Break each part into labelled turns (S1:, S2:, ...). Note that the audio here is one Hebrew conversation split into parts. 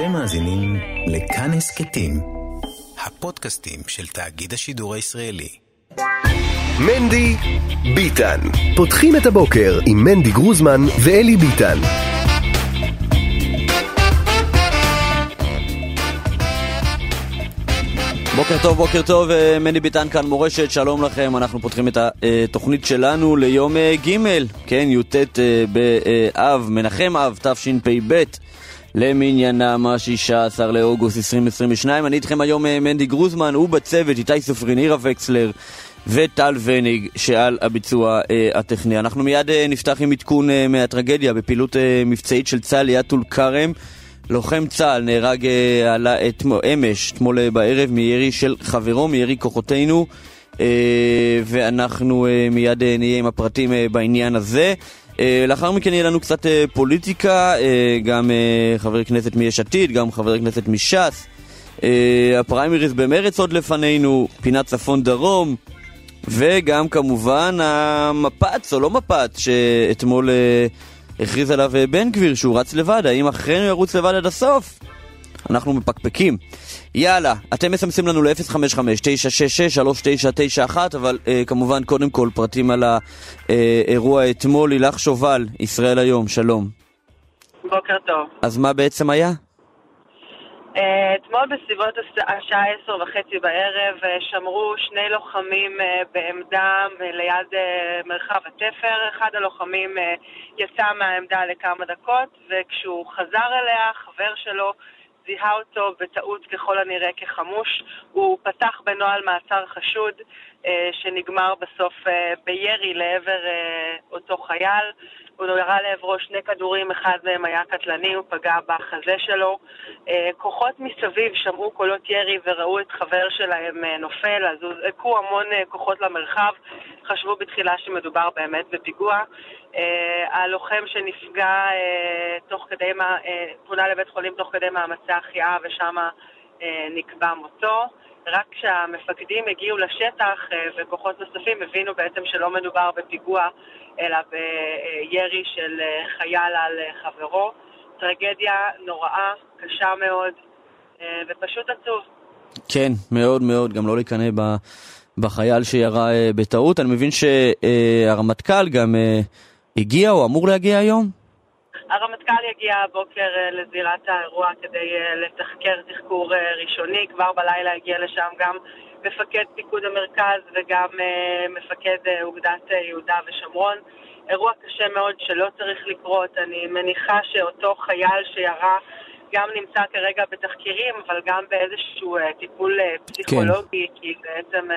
S1: אתם מאזינים לכאן הסכתים, הפודקאסטים של תאגיד השידור הישראלי.
S2: מנדי ביטן. פותחים את הבוקר עם מנדי גרוזמן ואלי ביטן.
S3: בוקר טוב, בוקר טוב, אה, מני ביטן כאן מורשת, שלום לכם, אנחנו פותחים את התוכנית שלנו ליום אה, ג', כן, י"ט אה, באב, מנחם אב, תשפ"ב, למניינם ה-16 לאוגוסט 2022. אני איתכם היום מנדי גרוזמן, הוא בצוות, איתי סופרין, עירה וקסלר וטל וניג, שעל הביצוע הטכני. אנחנו מיד נפתח עם עדכון מהטרגדיה בפעילות מבצעית של צה"ל ליד טול כרם. לוחם צה"ל נהרג אה, את, אמש, אתמול אה, בערב, מירי של חברו, מירי כוחותינו, אה, ואנחנו מיד נהיה עם הפרטים בעניין הזה. לאחר מכן יהיה לנו קצת פוליטיקה, גם חבר כנסת מיש עתיד, גם חבר כנסת מש"ס. הפריימריז במרץ עוד לפנינו, פינת צפון דרום, וגם כמובן המפץ, או לא מפץ, שאתמול הכריז עליו אה, בן גביר שהוא רץ לבד, האם אכן הוא ירוץ לבד עד הסוף? אנחנו מפקפקים. יאללה, אתם מסמסים לנו ל-055-966-3991, אבל uh, כמובן, קודם כל, פרטים על האירוע אה, אתמול. לילך שובל, ישראל היום, שלום.
S4: בוקר טוב.
S3: אז מה בעצם היה?
S4: אה, אתמול בסביבות השעה עשר וחצי בערב אה, שמרו שני לוחמים אה, בעמדה ליד מרחב התפר. אחד הלוחמים יצא מהעמדה לכמה דקות, וכשהוא חזר אליה, חבר שלו זיהה אותו בטעות ככל הנראה כחמוש. הוא פתח בנוהל מעצר חשוד, שנגמר בסוף בירי לעבר אותו חייל. הוא ירה לעברו שני כדורים, אחד מהם היה קטלני, הוא פגע בחזה שלו. אה, כוחות מסביב שמעו קולות ירי וראו את חבר שלהם אה, נופל, אז הוזעקו המון אה, כוחות למרחב, חשבו בתחילה שמדובר באמת בפיגוע. הלוחם שנפגע תוך כדי, פונה לבית חולים תוך כדי מאמצי החייאה ושם נקבע מותו. רק כשהמפקדים הגיעו לשטח וכוחות נוספים הבינו בעצם שלא מדובר בפיגוע אלא בירי של חייל על חברו. טרגדיה נוראה, קשה מאוד, אה, ופשוט עצוב.
S3: כן, מאוד מאוד, גם לא לקנא בחייל שירה אה, בטעות. אני מבין שהרמטכ"ל גם אה, הגיע או אמור להגיע היום?
S4: הרמטכ"ל יגיע הבוקר לזירת האירוע כדי לתחקר תחקור ראשוני. כבר בלילה הגיע לשם גם מפקד פיקוד המרכז וגם מפקד אוגדת יהודה ושומרון. אירוע קשה מאוד שלא צריך לקרות. אני מניחה שאותו חייל שירה גם נמצא כרגע בתחקירים, אבל גם באיזשהו טיפול uh, פסיכולוגי, כן. כי בעצם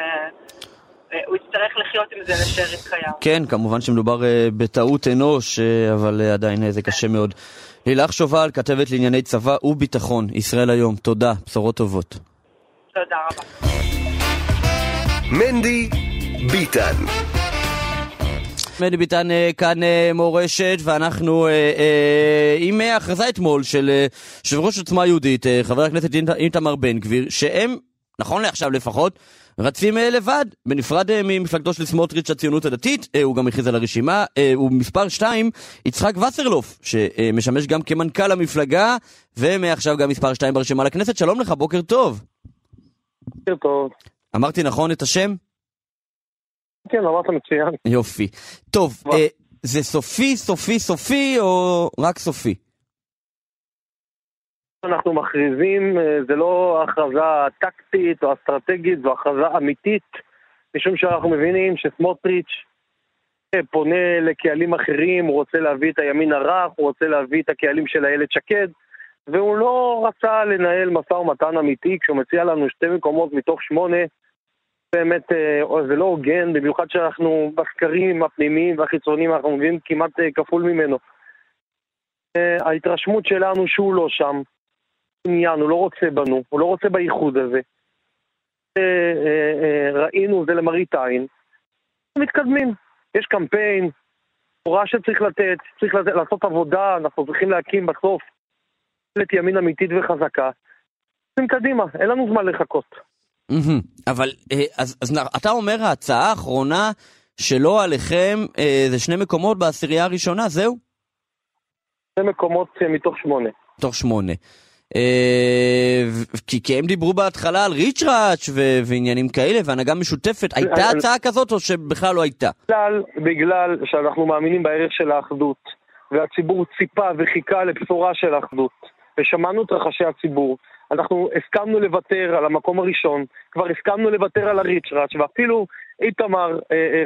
S4: הוא יצטרך לחיות עם זה לשארית חייו.
S3: כן, כמובן שמדובר uh, בטעות אנוש, uh, אבל uh, עדיין uh, זה קשה מאוד. לילך שובל, כתבת לענייני צבא וביטחון, ישראל היום. תודה, בשורות טובות.
S4: תודה רבה.
S2: מנדי ביטן
S3: מני ביטן אה, כאן אה, מורשת, ואנחנו אה, עם הכרזה אתמול של יושב ראש עוצמה יהודית, חבר הכנסת איתמר בן גביר, שהם, נכון לעכשיו לפחות, רצים לבד, בנפרד ממפלגתו של סמוטריץ' הציונות הדתית, הוא גם הכריז על הרשימה, הוא מספר 2, יצחק וסרלוף, שמשמש גם כמנכ"ל המפלגה, ומעכשיו גם מספר 2 ברשימה לכנסת. שלום לך, בוקר טוב.
S5: בוקר טוב.
S3: אמרתי נכון את השם?
S5: כן, אמרת מצוין.
S3: יופי. טוב, אה, זה סופי, סופי, סופי, או רק סופי?
S5: אנחנו מכריזים, אה, זה לא הכרזה טקטית או אסטרטגית, זו הכרזה אמיתית, משום שאנחנו מבינים שסמוטריץ' אה, פונה לקהלים אחרים, הוא רוצה להביא את הימין הרך, הוא רוצה להביא את הקהלים של איילת שקד, והוא לא רצה לנהל משא ומתן אמיתי כשהוא מציע לנו שתי מקומות מתוך שמונה באמת, אה, זה לא הוגן, במיוחד שאנחנו בסקרים הפנימיים והחיצוניים, אנחנו מביאים כמעט כפול ממנו. ההתרשמות שלנו שהוא לא שם, עניין, הוא לא רוצה בנו, הוא לא רוצה באיחוד הזה. ראינו זה למראית עין. מתקדמים, יש קמפיין, הוראה שצריך לתת, צריך לתת, לעשות עבודה, אנחנו צריכים להקים בסוף את ימין אמיתית וחזקה. קדימה, אין לנו זמן לחכות.
S3: אבל אה, אז, אז אתה אומר ההצעה האחרונה שלא עליכם אה, זה שני מקומות בעשירייה הראשונה, זהו?
S5: שני מקומות אה, מתוך שמונה.
S3: מתוך שמונה. אה, כי, כי הם דיברו בהתחלה על ריצ'ראץ' ועניינים כאלה, והנהגה משותפת. הייתה הצעה כזאת או שבכלל לא הייתה?
S5: בגלל, בגלל שאנחנו מאמינים בערך של האחדות, והציבור ציפה וחיכה לבשורה של האחדות, ושמענו את רחשי הציבור. אנחנו הסכמנו לוותר על המקום הראשון, כבר הסכמנו לוותר על הריצ'ראץ', ואפילו איתמר,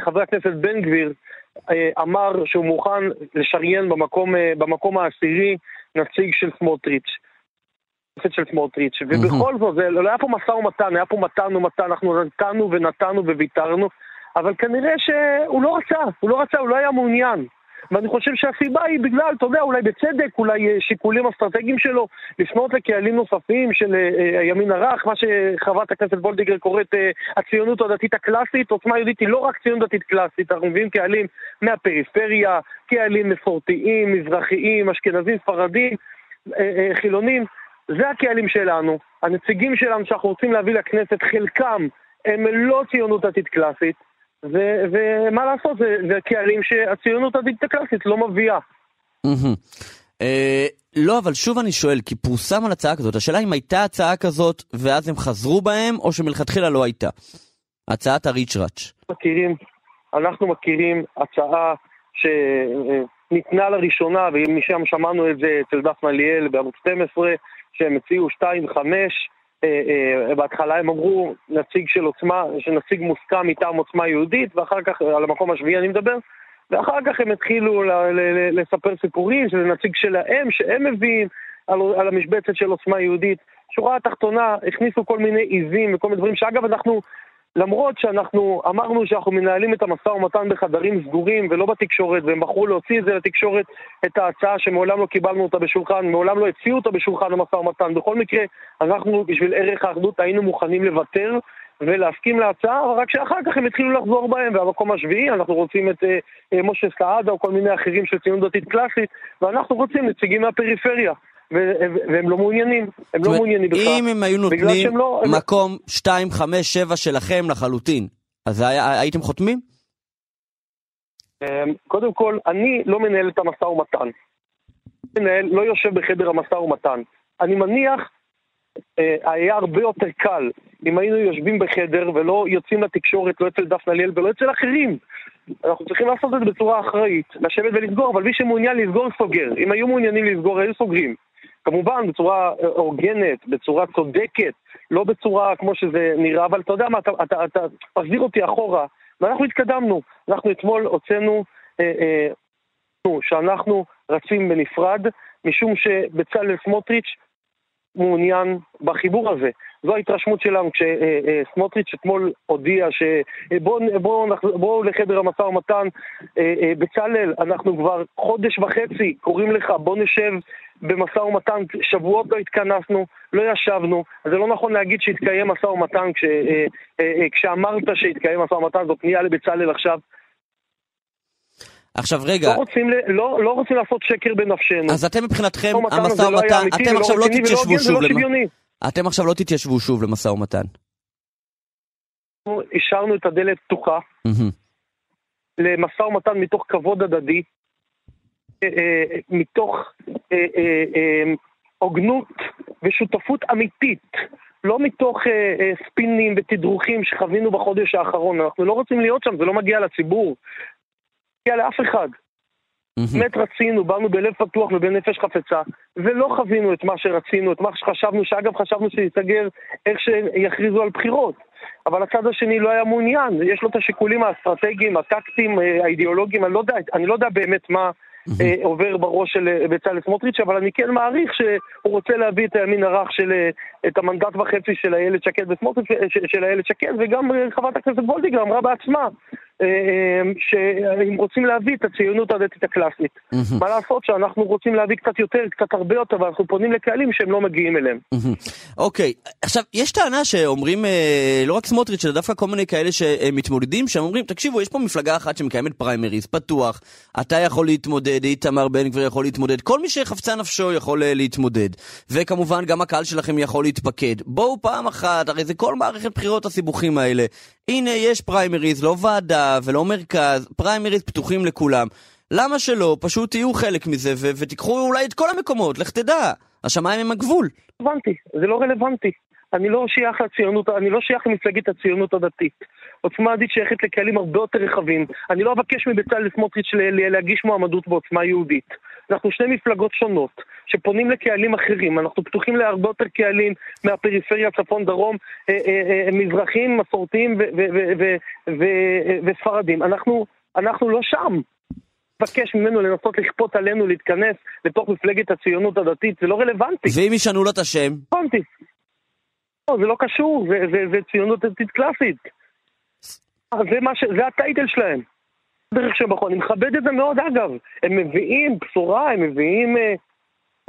S5: חבר הכנסת בן גביר, אמר שהוא מוכן לשריין במקום, במקום העשירי נציג של סמוטריץ'. של סמוטריץ', ובכל זאת, זה לא היה פה משא ומתן, היה פה מתן ומתן, אנחנו נתנו ונתנו וויתרנו, אבל כנראה שהוא לא רצה, הוא לא רצה, הוא לא היה מעוניין. ואני חושב שהסיבה היא בגלל, אתה יודע, אולי בצדק, אולי שיקולים אסטרטגיים שלו, לפנות לקהלים נוספים של אה, הימין הרך, מה שחברת הכנסת וולדיגר קוראת אה, הציונות הדתית הקלאסית, עוצמה יהודית היא לא רק ציונות דתית קלאסית, אנחנו מביאים קהלים מהפריפריה, קהלים מסורתיים, מזרחיים, אשכנזים, ספרדים, אה, חילונים. זה הקהלים שלנו, הנציגים שלנו שאנחנו רוצים להביא לכנסת, חלקם הם לא ציונות דתית קלאסית, ו- ומה לעשות, זה, זה קהלים שהציונות הדתית הקלאסית לא מביאה.
S3: אה, לא, אבל שוב אני שואל, כי פורסם על הצעה כזאת, השאלה אם הייתה הצעה כזאת ואז הם חזרו בהם, או שמלכתחילה לא הייתה. הצעת הריצ'ראץ'.
S5: מכירים, אנחנו מכירים הצעה שניתנה לראשונה, ומשם שמענו את זה אצל דפנה ליאל בערוץ 12, שהם הציעו 2-5, אה, אה, בהתחלה הם אמרו נציג של עוצמה, שנציג מוסכם מטעם עוצמה יהודית, ואחר כך, על המקום השביעי אני מדבר, ואחר כך הם התחילו לספר סיפורים שזה נציג שלהם, שהם מביאים על, על המשבצת של עוצמה יהודית. שורה התחתונה, הכניסו כל מיני עיזים וכל מיני דברים, שאגב אנחנו למרות שאנחנו אמרנו שאנחנו מנהלים את המשא ומתן בחדרים סגורים ולא בתקשורת, והם בחרו להוציא את זה לתקשורת, את ההצעה שמעולם לא קיבלנו אותה בשולחן, מעולם לא הציעו אותה בשולחן המשא ומתן. בכל מקרה, אנחנו בשביל ערך האחדות היינו מוכנים לוותר ולהסכים להצעה, רק שאחר כך הם התחילו לחזור בהם, והמקום השביעי, אנחנו רוצים את אה, אה, משה סעדה או כל מיני אחרים של ציונות דתית קלאסית, ואנחנו רוצים נציגים מהפריפריה. והם לא מעוניינים, הם לא מעוניינים בכלל.
S3: אם הם היו נותנים לא, מקום 2, 5, 7 שלכם לחלוטין, אז הייתם חותמים?
S5: אמ, קודם כל, אני לא מנהל את המשא ומתן. מנהל, לא יושב בחדר המשא ומתן. אני מניח, אה, היה הרבה יותר קל אם היינו יושבים בחדר ולא יוצאים לתקשורת, לא אצל דפנה ליאל ולא אצל אחרים. אנחנו צריכים לעשות את זה בצורה אחראית, לשבת ולסגור, אבל מי שמעוניין לסגור, סוגר. אם היו מעוניינים לסגור, היו סוגרים. כמובן בצורה אה, הוגנת, בצורה צודקת, לא בצורה כמו שזה נראה, אבל אתה יודע מה, אתה, אתה, אתה מחזיר אותי אחורה, ואנחנו התקדמנו. אנחנו אתמול הוצאנו אה, אה, שאנחנו רצים בנפרד, משום שבצלאל סמוטריץ' מעוניין בחיבור הזה. זו ההתרשמות שלנו כשסמוטריץ' אתמול הודיע שבואו בוא, בוא לחדר המשא ומתן, בצלאל, אנחנו כבר חודש וחצי קוראים לך, בוא נשב במשא ומתן, שבועות לא התכנסנו, לא ישבנו, זה לא נכון להגיד שהתקיים משא ומתן כש, כשאמרת שהתקיים משא ומתן, זו פנייה לבצלאל עכשיו.
S3: עכשיו רגע...
S5: לא רוצים, לא, לא רוצים לעשות שקר בנפשנו.
S3: אז אתם מבחינתכם, המשא לא ומתן, לא אתם עכשיו לא תתיישבו שוב למ... אתם עכשיו לא תתיישבו שוב למשא ומתן.
S5: אנחנו השארנו את הדלת פתוחה למשא ומתן מתוך כבוד הדדי, אה, אה, מתוך אה, הוגנות ושותפות אמיתית, לא מתוך ספינים ותדרוכים שחווינו בחודש האחרון. אנחנו לא רוצים להיות שם, זה לא מגיע לציבור. מגיע לאף אחד. באמת רצינו, באנו בלב פתוח ובנפש חפצה, ולא חווינו את מה שרצינו, את מה שחשבנו, שאגב חשבנו שיסגר איך שיכריזו על בחירות. אבל הצד השני לא היה מעוניין, יש לו את השיקולים האסטרטגיים, הטקטיים, אה, האידיאולוגיים, אני לא יודע, אני לא יודע באמת מה אה, עובר בראש של אה, בצלאל סמוטריץ', אבל אני כן מעריך שהוא רוצה להביא את הימין הרך של, את המנדט וחצי של איילת שקד וסמוטריץ', של איילת שקד, וגם חברת הכנסת וולדיגר אמרה בעצמה אמ, שהם רוצים להביא את הציונות הדתית הקלאסית. מה לעשות שאנחנו רוצים להביא קצת יותר, קצת הרבה יותר, ואנחנו פונים לקהלים שהם לא מגיעים אליהם.
S3: אוקיי, עכשיו, יש טענה שאומרים, אה, לא רק סמוטריץ', אלא דווקא כל מיני כאלה שמתמודדים, שהם אומרים, תקשיבו, יש פה מפלגה אחת שמקיימת פריימריז, פתוח, אתה יכול להתמודד, איתמר בן גביר יכול להתמודד, כל מי שחפצה נפשו יכול אה, להתמודד. וכמובן, גם הקהל שלכם יכול להתפקד. בואו פעם אחת, הרי זה כל מערכת בחירות הסיבוכים האלה. הנה, יש פריימריז, לא ועדה ולא מרכז, פריימריז פתוחים לכולם. למה שלא? פשוט תהיו חלק מזה ו- ותיקחו אולי את כל המקומות, לך תדע. השמיים הם הגבול.
S5: רלוונטי, זה לא רלוונטי. אני לא שייך לציונות, אני לא שייך למפלגת הציונות הדתית. עוצמה יהודית שייכת לקהלים הרבה יותר רחבים. אני לא אבקש מבצלאל סמוטריץ' להגיש מועמדות בעוצמה יהודית. אנחנו שני מפלגות שונות, שפונים לקהלים אחרים. אנחנו פתוחים להרבה יותר קהלים מהפריפריה, צפון, דרום, אה, אה, אה, מזרחים, מסורתיים וספרדים. אנחנו, אנחנו לא שם. לבקש ממנו לנסות לכפות עלינו להתכנס לתוך מפלגת הציונות הדתית, זה לא רלוונטי.
S3: ואם ישנו לו את השם?
S5: רלוונטי. לא, זה לא קשור, זה, זה, זה ציונות דתית קלאסית. זה, ש... זה הטייטל שלהם. דרך שבחון, אני מכבד את זה מאוד אגב. הם מביאים בשורה, הם מביאים אה,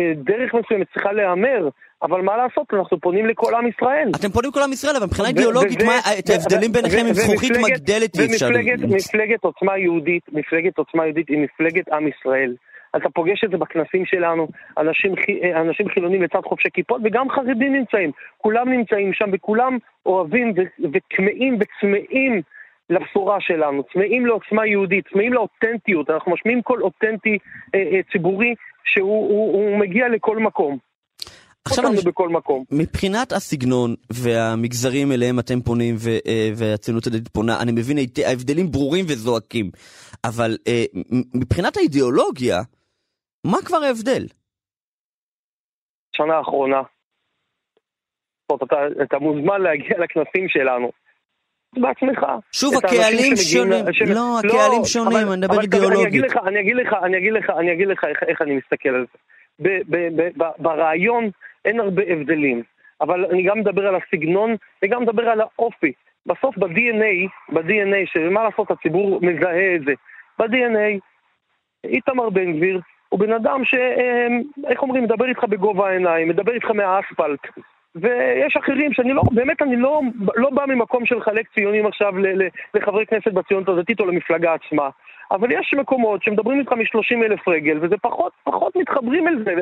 S5: אה, דרך מסוימת, צריכה להיאמר. אבל מה לעשות, אנחנו פונים לכל עם ישראל.
S3: אתם פונים לכל עם ישראל, אבל מבחינה אידיאולוגית, מה, את ההבדלים ביניכם עם זכוכית מגדלת אי אפשר.
S5: מפלגת עוצמה יהודית, מפלגת עוצמה יהודית היא מפלגת עם ישראל. אתה פוגש את זה בכנסים שלנו, אנשים, אה, אנשים חילונים לצד חובשי כיפות וגם חרדים נמצאים, כולם נמצאים שם וכולם אוהבים וכמהים וצמאים לבשורה שלנו, צמאים לעוצמה יהודית, צמאים לאותנטיות, אנחנו משמיעים קול אותנטי אה, אה, ציבורי שהוא הוא, הוא מגיע לכל מקום. עכשיו אני... בכל מקום.
S3: מבחינת הסגנון והמגזרים אליהם אתם פונים ו- אה, והציונות הדתית פונה, אני מבין ההבדלים ברורים וזועקים, אבל אה, מבחינת האידיאולוגיה, מה כבר ההבדל?
S5: שנה האחרונה. אתה, אתה מוזמן להגיע לכנסים שלנו. בעצמך.
S3: שוב, הקהלים שונים. לא, הקהלים שונים, אני מדבר אידיאולוגית.
S5: אני אגיד לך, אני אגיד לך, אני אגיד לך איך אני מסתכל על זה. ברעיון אין הרבה הבדלים, אבל אני גם מדבר על הסגנון וגם מדבר על האופי. בסוף ב-DNA, ב-DNA, שמה לעשות, הציבור מזהה את זה. ב-DNA, איתמר בן גביר הוא בן אדם ש... איך אומרים, מדבר איתך בגובה העיניים, מדבר איתך מהאספלט. ויש אחרים שאני לא, באמת אני לא, לא בא ממקום של לחלק ציונים עכשיו לחברי כנסת בציונות הדתית או למפלגה עצמה. אבל יש מקומות שמדברים איתך מ-30 אלף רגל, וזה פחות, פחות מתחברים אל זה.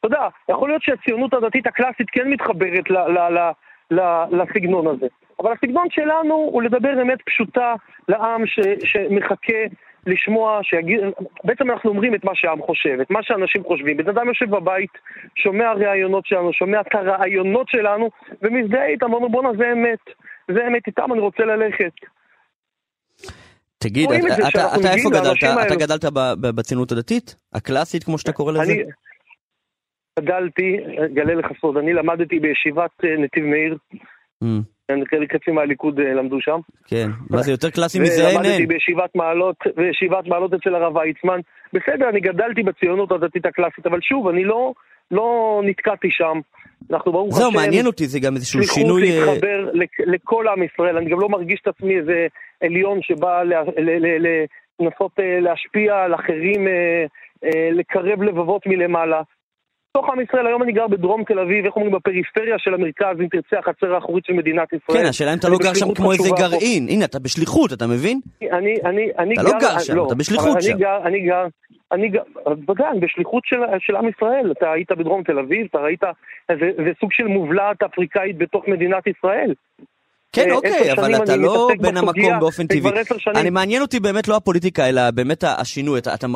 S5: אתה יודע, יכול להיות שהציונות הדתית הקלאסית כן מתחברת ל, ל, ל, ל, לסגנון הזה. אבל הסגנון שלנו הוא לדבר אמת פשוטה לעם ש, שמחכה לשמוע, שיגיד, בעצם אנחנו אומרים את מה שהעם חושב, את מה שאנשים חושבים. בן אדם יושב בבית, שומע ראיונות שלנו, שומע את הרעיונות שלנו, ומזדהה איתם, אומר בואנה זה אמת, זה אמת, איתם אני רוצה ללכת.
S3: תגיד, אתה, אתה, אתה איפה גדלת? האלו... אתה גדלת בציונות הדתית? הקלאסית כמו שאתה קורא לזה? אני
S5: גדלתי, גלה לך סוד, אני למדתי בישיבת אה, נתיב מאיר. Mm. קצין מהליכוד אה, למדו שם.
S3: כן, מה זה יותר קלאסי מזה אין?
S5: ולמדתי בישיבת מעלות, בישיבת מעלות אצל הרב ויצמן. בסדר, אני גדלתי בציונות הדתית הקלאסית, אבל שוב, אני לא, לא נתקעתי שם. אנחנו ברוך
S3: השם... זהו, מעניין אותי, זה גם איזשהו שינוי...
S5: שליחות אה, להתחבר לכל עם ישראל, אני גם לא מרגיש את עצמי איזה עליון שבא לנסות אה, להשפיע על אחרים, לקרב לבבות מלמעלה. בתוך עם ישראל, היום אני גר בדרום תל אביב, איך אומרים, בפריפריה של המרכז, אם תרצה, החצר האחורית של מדינת ישראל.
S3: כן, השאלה אם אתה לא גר שם כמו איזה גרעין. הנה, אתה בשליחות, אתה מבין?
S5: אני, אני, אני
S3: גר... אתה לא גר שם, לא, אתה בשליחות שם.
S5: אני גר, אני גר, אני בשליחות של, של עם ישראל. אתה היית בדרום תל אביב, אתה ראית, זה, זה סוג של מובלעת אפריקאית בתוך מדינת ישראל.
S3: כן, אה, אוקיי, אבל אתה לא בין המקום באופן טבעי. אני מעניין אותי באמת לא הפוליטיקה, אלא באמת השינוי. אתה, אתה,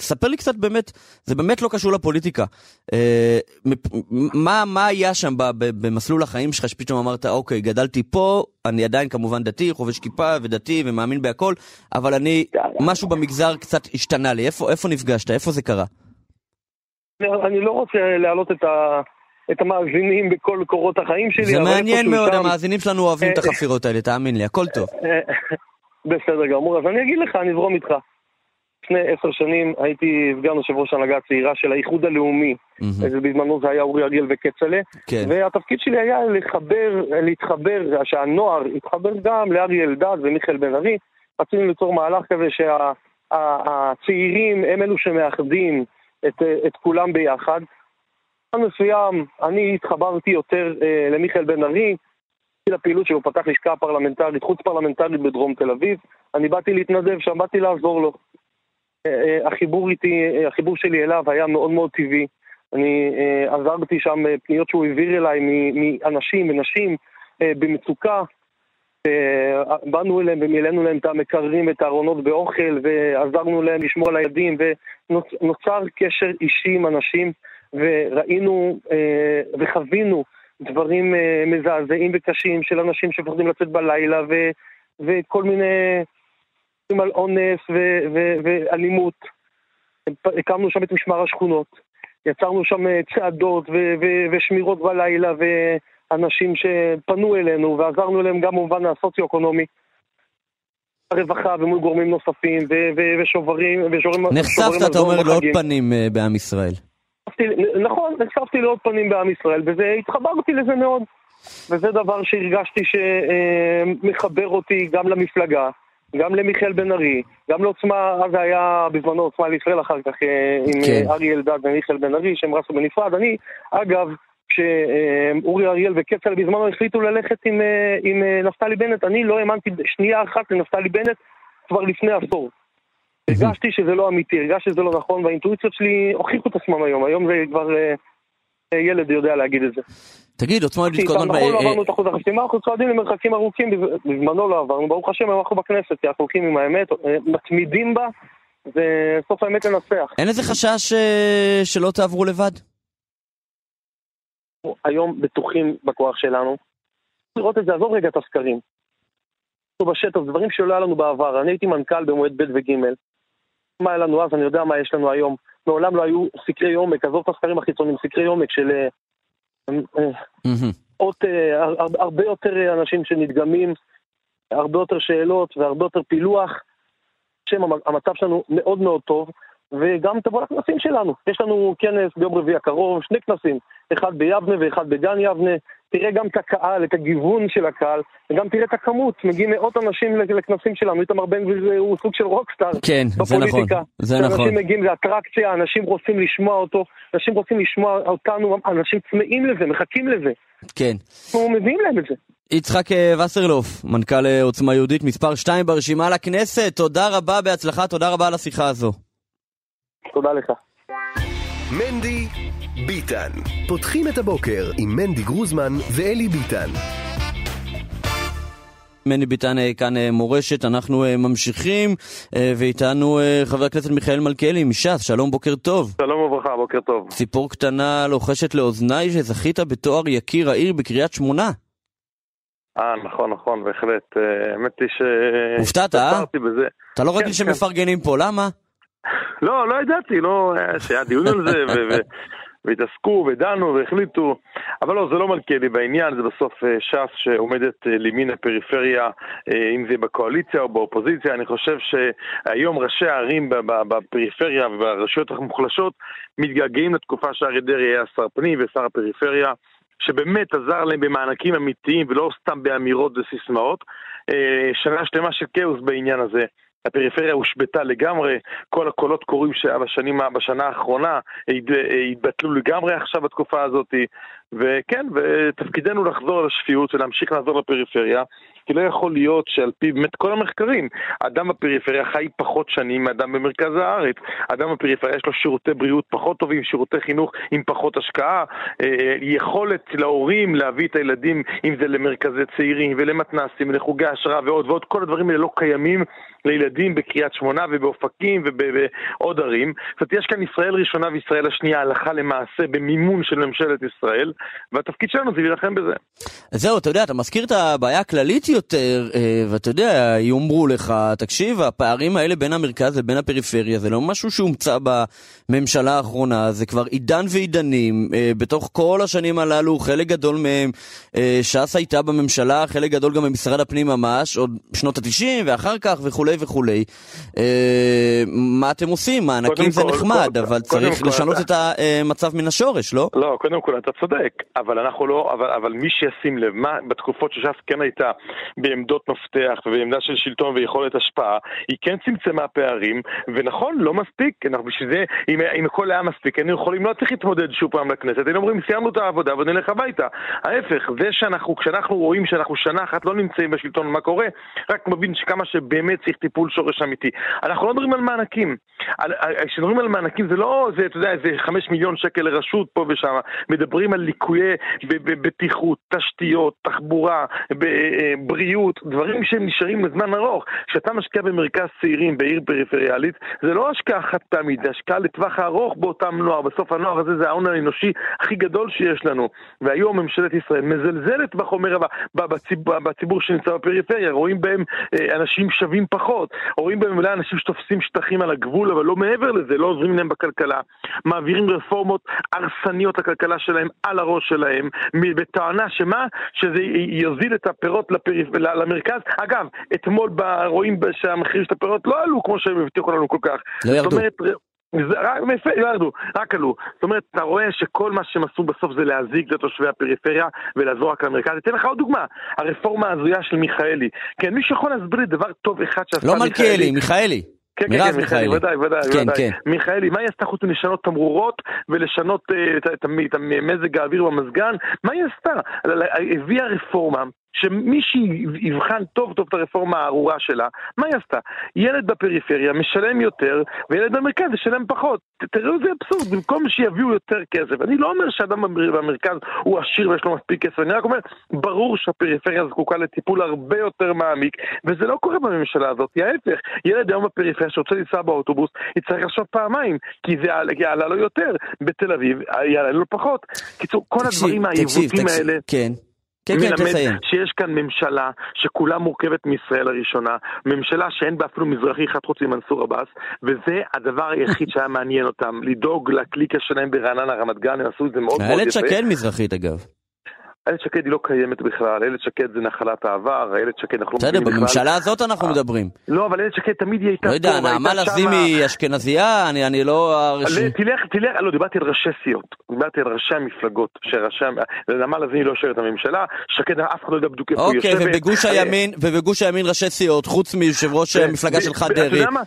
S3: ספר לי קצת באמת, זה באמת לא קשור לפוליטיקה. אה, מה, מה היה שם במסלול החיים שלך, שפתאום אמרת, אוקיי, גדלתי פה, אני עדיין כמובן דתי, חובש כיפה ודתי ומאמין בהכל, אבל אני, משהו במגזר קצת השתנה לי. איפה, איפה נפגשת? איפה זה קרה?
S5: אני לא רוצה להעלות את ה... את המאזינים בכל קורות החיים שלי.
S3: זה מעניין מאוד, שם... המאזינים שלנו אוהבים את החפירות האלה, תאמין לי, הכל טוב.
S5: בסדר גמור, אז אני אגיד לך, אני אזרום איתך. לפני עשר שנים הייתי סגן יושב ראש הנהגה הצעירה של האיחוד הלאומי. Mm-hmm. בזמנו זה היה אורי אריאל וכצל'ה. כן. והתפקיד שלי היה לחבר, להתחבר, שהנוער יתחבר גם לאריה אלדד ומיכאל בן ארי. רצינו ליצור מהלך כזה שהצעירים הם אלו שמאחדים את, את כולם ביחד. מסוים אני התחברתי יותר אה, למיכאל בן ארי, לפעילות שהוא פתח לשכה פרלמנטרית, חוץ פרלמנטרית בדרום תל אביב. אני באתי להתנדב שם, באתי לעזור לו. אה, אה, החיבור איתי, אה, החיבור שלי אליו היה מאוד מאוד טבעי. אני אה, עזרתי שם אה, פניות שהוא העביר אליי מאנשים ונשים אה, במצוקה. אה, באנו אליהם ומילאנו להם את המקררים ואת הארונות באוכל ועזרנו להם לשמור על הילדים ונוצר קשר אישי עם אנשים וראינו אה, וחווינו דברים אה, מזעזעים וקשים של אנשים שמפחדים לצאת בלילה ו, וכל מיני... על אונס ו- ו- ואלימות. הקמנו שם את משמר השכונות. יצרנו שם אה, צעדות ו- ו- ושמירות בלילה ואנשים שפנו אלינו ועזרנו להם גם במובן הסוציו-אקונומי. הרווחה ומול גורמים נוספים ו- ו- ושוברים, ושוברים...
S3: נחשפת, אתה אומר, לעוד פנים uh, בעם ישראל.
S5: נכון, נחשפתי לעוד פנים בעם ישראל, וזה, התחברתי לזה מאוד. וזה דבר שהרגשתי שמחבר אה, אותי גם למפלגה, גם למיכאל בן ארי, גם לעוצמה, אז היה בזמנו עוצמה לישראל אחר כך, אה, עם כן. אריה אלדד ומיכאל בן ארי, שהם רצו בנפרד. אני, אגב, כשאורי אריאל וכצל בזמנו החליטו ללכת עם, אה, עם אה, נפתלי בנט, אני לא האמנתי שנייה אחת לנפתלי בנט כבר לפני עשור. הרגשתי שזה לא אמיתי, הרגשתי שזה לא נכון, והאינטואיציות שלי הוכיחו את עצמם היום, היום זה כבר ילד יודע להגיד את זה.
S3: תגיד, עוצמה יהודית קודם...
S5: נכון, לא עברנו את אחוז החסימה, אנחנו צועדים למרחקים ארוכים, בזמנו לא עברנו, ברוך השם, אנחנו בכנסת, כי אנחנו הולכים עם האמת, מתמידים בה, וסוף האמת לנצח.
S3: אין איזה חשש שלא תעברו לבד?
S5: היום בטוחים בכוח שלנו. לראות את זה, עזוב רגע את הסקרים. אנחנו בשטח, דברים שלא היה לנו בעבר. אני הייתי מנכ"ל במועד ב' וג'. מה היה לנו אז, אני יודע מה יש לנו היום. מעולם לא היו סקרי עומק, עזוב את הסקרים החיצוניים, סקרי עומק של אה, אה, עוד, אה, הרבה יותר אנשים שנדגמים, הרבה יותר שאלות והרבה יותר פילוח. שם המצב שלנו מאוד מאוד טוב, וגם תבוא לכנסים שלנו. יש לנו כנס ביום רביעי הקרוב, שני כנסים, אחד ביבנה ואחד בגן יבנה. תראה גם את הקהל, את הגיוון של הקהל, וגם תראה את הכמות, מגיעים מאות אנשים לכנסים שלנו, איתמר בן גביר הוא סוג של רוקסטאר
S3: כן, בפוליטיקה. זה נכון, זה נכון.
S5: אנשים מגיעים, זה אטרקציה, אנשים רוצים לשמוע אותו, אנשים רוצים לשמוע אותנו, אנשים צמאים לזה, מחכים לזה.
S3: כן.
S5: אנחנו מביאים להם את זה.
S3: יצחק אה, וסרלוף, מנכ"ל אה, עוצמה יהודית, מספר 2 ברשימה לכנסת, תודה רבה, בהצלחה, תודה רבה על השיחה הזו.
S5: תודה לך.
S2: מנדי ביטן. פותחים את הבוקר עם מנדי גרוזמן ואלי ביטן.
S3: מני ביטן אה, כאן אה, מורשת, אנחנו אה, ממשיכים, ואיתנו חבר הכנסת מיכאל מלכיאלי מש"ס, שלום, בוקר טוב.
S6: שלום וברכה, בוקר טוב.
S3: ציפור קטנה לוחשת לאוזניי שזכית בתואר יקיר העיר בקריית שמונה.
S6: אה, נכון, נכון, בהחלט. האמת היא ש...
S3: הופתעת, אה? אתה לא רגיל כן, כן. שמפרגנים פה, למה?
S6: לא, לא ידעתי, לא, שהיה דיון על זה, והתעסקו ודנו והחליטו, אבל לא, זה לא מלכיאלי בעניין, זה בסוף אה, ש"ס שעומדת אה, לימין הפריפריה, אה, אם זה בקואליציה או באופוזיציה. אני חושב שהיום ראשי הערים בפריפריה וברשויות המוחלשות מתגעגעים לתקופה שאריה דרעי היה שר פנים ושר הפריפריה. שבאמת עזר להם במענקים אמיתיים ולא סתם באמירות וסיסמאות. שנה שלמה של כאוס בעניין הזה. הפריפריה הושבתה לגמרי, כל הקולות קוראים שהיה בשנים, בשנה האחרונה התבטלו לגמרי עכשיו בתקופה הזאת, וכן, ותפקידנו לחזור לשפיות ולהמשיך לעזור לפריפריה, כי לא יכול להיות שעל פי באמת כל המחקרים, אדם בפריפריה חי פחות שנים מאדם במרכז הארץ. אדם בפריפריה יש לו שירותי בריאות פחות טובים, שירותי חינוך עם פחות השקעה, אה, יכולת להורים להביא את הילדים, אם זה למרכזי צעירים ולמתנ"סים, לחוגי השראה ועוד ועוד, כל הדברים האלה לא קיימים לילדים בקריית שמונה ובאופקים ובעוד ערים. זאת אומרת, יש כאן ישראל ראשונה וישראל השנייה, הלכה למעשה, במימון של ממשלת ישראל, והתפקיד שלנו זה להילחם בזה.
S3: זהו, אתה יודע, אתה מזכיר את הבעיה הכללית יותר, אה, ואתה יודע, יאמרו לך, תקשיב, הפערים האלה בין המרכז לבין הפריפריה זה לא משהו שהומצא בממשלה האחרונה, זה כבר עידן ועידנים. אה, בתוך כל השנים הללו, חלק גדול מהם, אה, ש"ס הייתה בממשלה, חלק גדול גם במשרד הפנים ממש, עוד שנות ה-90 ואחר כך וכולי וכולי. מה אתם עושים? מענקים זה נחמד, כל, אבל צריך כל, לשנות אתה... את המצב מן השורש, לא?
S6: לא, קודם כל אתה צודק, אבל אנחנו לא, אבל, אבל מי שישים לב, מה בתקופות שש"ס כן הייתה בעמדות מפתח ובעמדה של שלטון ויכולת השפעה, היא כן צמצמה פערים, ונכון, לא מספיק, אנחנו בשביל זה, אם, אם הכל היה מספיק, היינו יכולים, לא צריך להתמודד שוב פעם לכנסת, היינו אומרים, סיימנו את העבודה ונלך הביתה. ההפך, זה שאנחנו, כשאנחנו רואים שאנחנו שנה אחת לא נמצאים בשלטון, מה קורה? רק מבין שכמה שבאמת צריך טיפול שורש אמיתי. אנחנו לא מדברים על מענקים. כשמדברים על מענקים זה לא, זה, אתה יודע, איזה חמש מיליון שקל לרשות פה ושם, מדברים על ליקויי בטיחות, תשתיות, תחבורה, בריאות, דברים שהם נשארים לזמן ארוך. כשאתה משקיע במרכז צעירים בעיר פריפריאלית, זה לא השקעה חד פעמית, זה השקעה לטווח הארוך באותם נוער. בסוף הנוער הזה זה ההון האנושי הכי גדול שיש לנו. והיום ממשלת ישראל מזלזלת בחומר בציבור, בציבור שנמצא בפריפריה, רואים בהם אה, אנשים שווים פחות, רואים בהם אולי אנשים שתופסים שטחים על הגבול, אבל לא מעבר לזה, לא עוזרים להם בכלכלה. מעבירים רפורמות הרסניות לכלכלה שלהם על הראש שלהם, בטענה שמה? שזה יוזיל את הפירות לפריפ... למרכז. אגב, אתמול רואים שהמחירים של הפירות לא עלו כמו שהם הבטיחו לנו כל כך.
S3: לא ירדו.
S6: רק, לא ירדו, רק עלו. זאת אומרת, אתה רואה שכל מה שהם עשו בסוף זה להזיק לתושבי הפריפריה ולעזור רק למרכז. אתן לך עוד דוגמה, הרפורמה ההזויה של מיכאלי. כן, מי שיכול להסביר לי דבר טוב אחד שעשה
S3: לא
S6: מיכאלי?
S3: לא מלכיאלי, מיכאלי.
S6: כן,
S3: מרב
S6: כן,
S3: מיכאלי.
S6: ודאי, ודאי,
S3: כן,
S6: ודאי.
S3: כן.
S6: מיכאלי, מה היא עשתה חוץ מלשנות תמרורות ולשנות אה, את, את, את מזג האוויר במזגן? מה היא עשתה? הביאה רפורמה שמי שיבחן טוב טוב את הרפורמה הארורה שלה, מה היא עשתה? ילד בפריפריה משלם יותר, וילד במרכז ישלם פחות. תראו איזה אבסורד, במקום שיביאו יותר כסף. אני לא אומר שאדם במר- במרכז הוא עשיר ויש לו מספיק כסף, אני רק אומר, ברור שהפריפריה זקוקה לטיפול הרבה יותר מעמיק, וזה לא קורה בממשלה הזאת, ההפך. ילד היום בפריפריה שרוצה לנסוע באוטובוס, יצטרך לחשוב פעמיים, כי זה יעלה- לו יותר. בתל אביב יעלה לו פחות. קיצור, כל
S3: תקשיב,
S6: הדברים העיוותים. האלה...
S3: כן. כן, כן,
S6: מלמד
S3: תסיים.
S6: שיש כאן ממשלה שכולה מורכבת מישראל הראשונה, ממשלה שאין בה אפילו מזרחי אחד חוץ ממנסור עבאס, וזה הדבר היחיד שהיה מעניין אותם, לדאוג לקליקה שלהם ברעננה רמת גן, הם עשו את זה מאוד מאוד
S3: איילת
S6: יפה.
S3: שקד מזרחית אגב.
S6: איילת שקד היא לא קיימת בכלל, איילת שקד זה נחלת העבר, איילת שקד אנחנו לא
S3: בסדר,
S6: מבינים בכלל.
S3: בממשלה הזאת אנחנו מדברים.
S6: לא, אבל איילת שקד תמיד היא הייתה
S3: לא יודע, נעמה לזימי אשכנזייה, אני לא...
S6: תלך, תלך, לא, דיברתי על ראשי סיעות, דיברתי על ראשי המפלגות, שראשי, נעמה לזימי לא יושבת בממשלה, שקד אף אחד לא יודע בדיוק איפה היא
S3: אוקיי,
S6: יושבת.
S3: ובגוש
S6: אה,
S3: הימין, ובגוש הימין ראשי סיעות, חוץ מיושב ראש המפלגה
S6: ב-
S3: שלך דרעי.
S6: למה-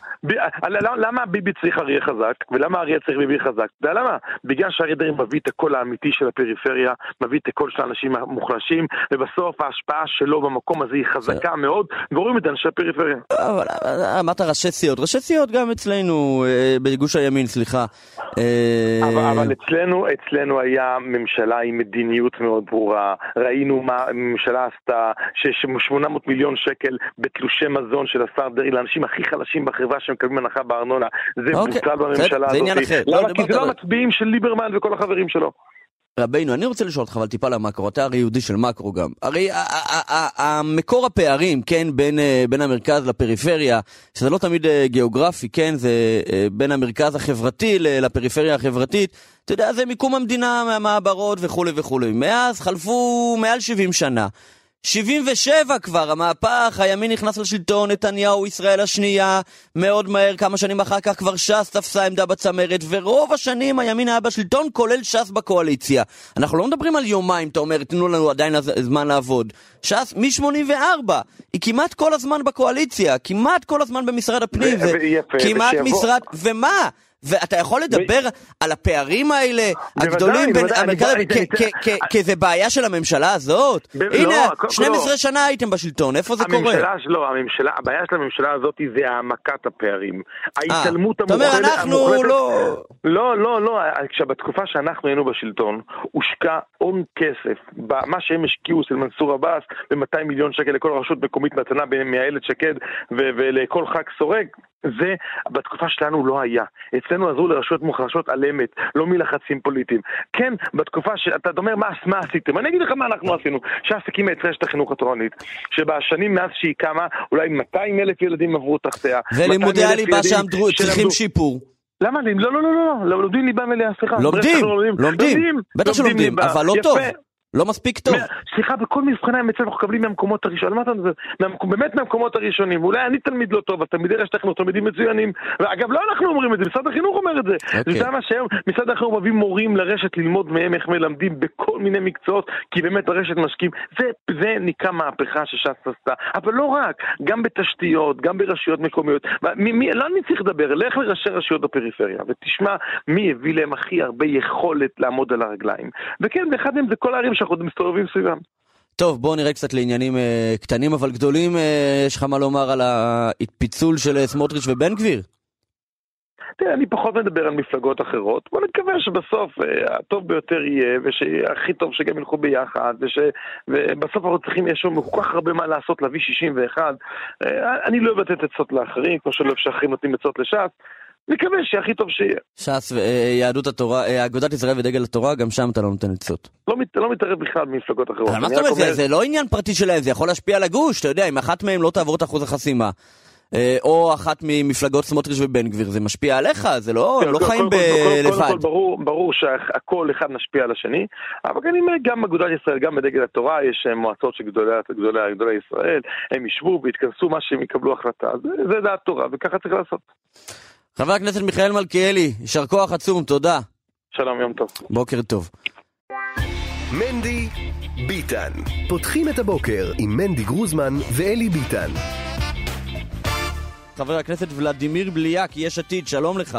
S6: למה ביבי צריך אריה חזק, ולמה אריה צריך ביבי חזק? אתה יודע למה? בגלל שאריה דרעי מביא את הקול האמיתי של הפריפריה, מביא את הקול של האנשים המוחלשים, ובסוף ההשפעה שלו במקום הזה היא חזקה מאוד, ורואים את אנשי הפריפריה.
S3: אבל אמרת ראשי סיעות, ראשי סיעות גם אצלנו, אה, בגוש הימין, סליחה. אה,
S6: אבל, אצלנו, אצלנו היה ממשלה עם מדיניות מאוד ברורה, ראינו מה הממשלה עשתה, שיש 800 מיליון שקל בתלושי מזון של השר דרעי לאנשים הכי חלשים בחברה שמקבלים הנחה בארנונה, זה
S3: אוקיי,
S6: בוטל בממשלה הזאת.
S3: אחר. לא,
S6: למה? כי זה לא
S3: על-
S6: המצביעים של ליברמן וכל החברים שלו.
S3: רבינו, אני רוצה לשאול אותך אבל טיפה למקרו, אתה הרי יהודי של מקרו גם. הרי המקור הפערים, כן, בין, אה, בין המרכז לפריפריה, שזה לא תמיד אה, גיאוגרפי, כן, זה אה, בין המרכז החברתי לפריפריה החברתית, אתה יודע, זה מיקום המדינה מהמעברות וכולי וכולי. מאז חלפו מעל 70 שנה. 77 כבר, המהפך, הימין נכנס לשלטון, נתניהו, ישראל השנייה, מאוד מהר, כמה שנים אחר כך כבר ש"ס תפסה עמדה בצמרת, ורוב השנים הימין היה בשלטון, כולל ש"ס בקואליציה. אנחנו לא מדברים על יומיים, אתה אומר, תנו לנו עדיין זמן לעבוד. ש"ס מ-84, היא כמעט כל הזמן בקואליציה, כמעט כל הזמן במשרד הפנים,
S6: ו- ויפה,
S3: כמעט
S6: ושיבוא-
S3: משרד, ומה? ואתה יכול לדבר על הפערים האלה, הגדולים בין המרכז, כאיזה בעיה של הממשלה הזאת?
S6: ב-
S3: הנה,
S6: לא, הכל-
S3: 12
S6: לא.
S3: שנה הייתם בשלטון, איפה זה קורה?
S6: הממשלה, לא, הממשלה, הבעיה של הממשלה הזאת זה העמקת הפערים. ההתעלמות
S3: אה, אתה אומר,
S6: המוחלטת...
S3: אנחנו
S6: המוחלטת-
S3: לא...
S6: לא, לא, לא, כשבתקופה שאנחנו היינו בשלטון, הושקע הון כסף, במה שהם השקיעו אצל מנסור עבאס, ב-200 מיליון שקל לכל רשות מקומית מתנה מאיילת שקד ו- ולכל ח"כ סורג, זה בתקופה שלנו לא היה. אצלנו עזרו לרשויות מוחלשות על אמת, לא מלחצים פוליטיים. כן, בתקופה שאתה אומר, מה, מה עשיתם? אני אגיד לך מה אנחנו עשינו. ש"ס הקימה את רשת החינוך התורנית, שבשנים מאז שהיא קמה, אולי 200 אלף ילדים עברו תחתיה.
S3: ולימודי
S6: 200,000
S3: הליבה שם צריכים שיפור.
S6: למה? לא, לא, לא, לא, לא, לומדים ליבה מלאה, סליחה.
S3: לומדים,
S6: לא
S3: לומדים, בטח שלומדים. אבל לא. טוב. לא מספיק טוב.
S6: סליחה, בכל מבחני המצב אנחנו מקבלים מהמקומות הראשונים, מה אתה מדבר? מהמק- באמת מהמקומות הראשונים, ואולי אני תלמיד לא טוב, אז תלמידי רשת החינוך תלמידים מצוינים, ואגב, לא אנחנו אומרים את זה, משרד החינוך אומר את זה.
S3: אוקיי.
S6: אתה יודע מה שהיום, משרד החינוך מביא מורים לרשת ללמוד מהם איך מלמדים בכל מיני מקצועות, כי באמת הרשת משקיעים. זה, זה נקרא מהפכה שש"ס עשתה, אבל לא רק, גם בתשתיות, גם ברשויות מקומיות. מי, מי, לא אני צריך לדבר, לך לראשי רשויות בפריפריה, ותשמע מי הביא להם הכי הרבה יכולת לעמוד על הרגליים. וכן, ואחד מהם זה כל הערים שאנחנו מסתובבים סביבם.
S3: טוב, בואו נראה קצת לעניינים אה, קטנים אבל גדולים. אה, יש לך מה לומר על הפיצול של אה, סמוטריץ' ובן גביר?
S6: תראה, אני פחות מדבר על מפלגות אחרות. בוא נקווה שבסוף אה, הטוב ביותר יהיה, ושהכי טוב שגם ילכו ביחד, וש... ובסוף אנחנו צריכים, יש לנו כל כך הרבה מה לעשות להביא 61. אה, אני לא אוהב לתת עצות לאחרים, כמו שלא אוהב שאחרים נותנים עצות לש"ס. נקווה שהכי טוב שיהיה.
S3: ש"ס ויהדות התורה, אה, אגודת ישראל ודגל התורה, גם שם אתה לא נותן עצות.
S6: לא, מת, לא מתערב בכלל במפלגות אחרות.
S3: אבל מה זאת אומרת, זה, זה לא עניין פרטי שלהם, זה יכול להשפיע על הגוש, אתה יודע, אם אחת מהם לא תעבור את אחוז החסימה, אה, או אחת ממפלגות סמוטריץ' ובן גביר, זה משפיע עליך, זה לא, הם לא
S6: כן, קודם
S3: חיים
S6: כל- קודם כל- קודם. כל ברור, ברור שהכל אחד משפיע על השני, אבל אני אומר, גם אגודת ישראל, גם בדגל התורה, יש אה, מועצות של גדולי, גדולי, גדולי ישראל, הם ישבו ויתכנסו מה שהם יקבלו החלטה, זה, זה דעת תורה, וככה צריך לעשות.
S3: חבר הכנסת מיכאל מלכיאלי, יישר כוח עצום, תודה.
S6: שלום, יום טוב.
S3: בוקר טוב.
S2: מנדי ביטן. פותחים את הבוקר עם מנדי גרוזמן ואלי ביטן.
S3: חבר הכנסת ולדימיר בליאק, יש עתיד, שלום לך.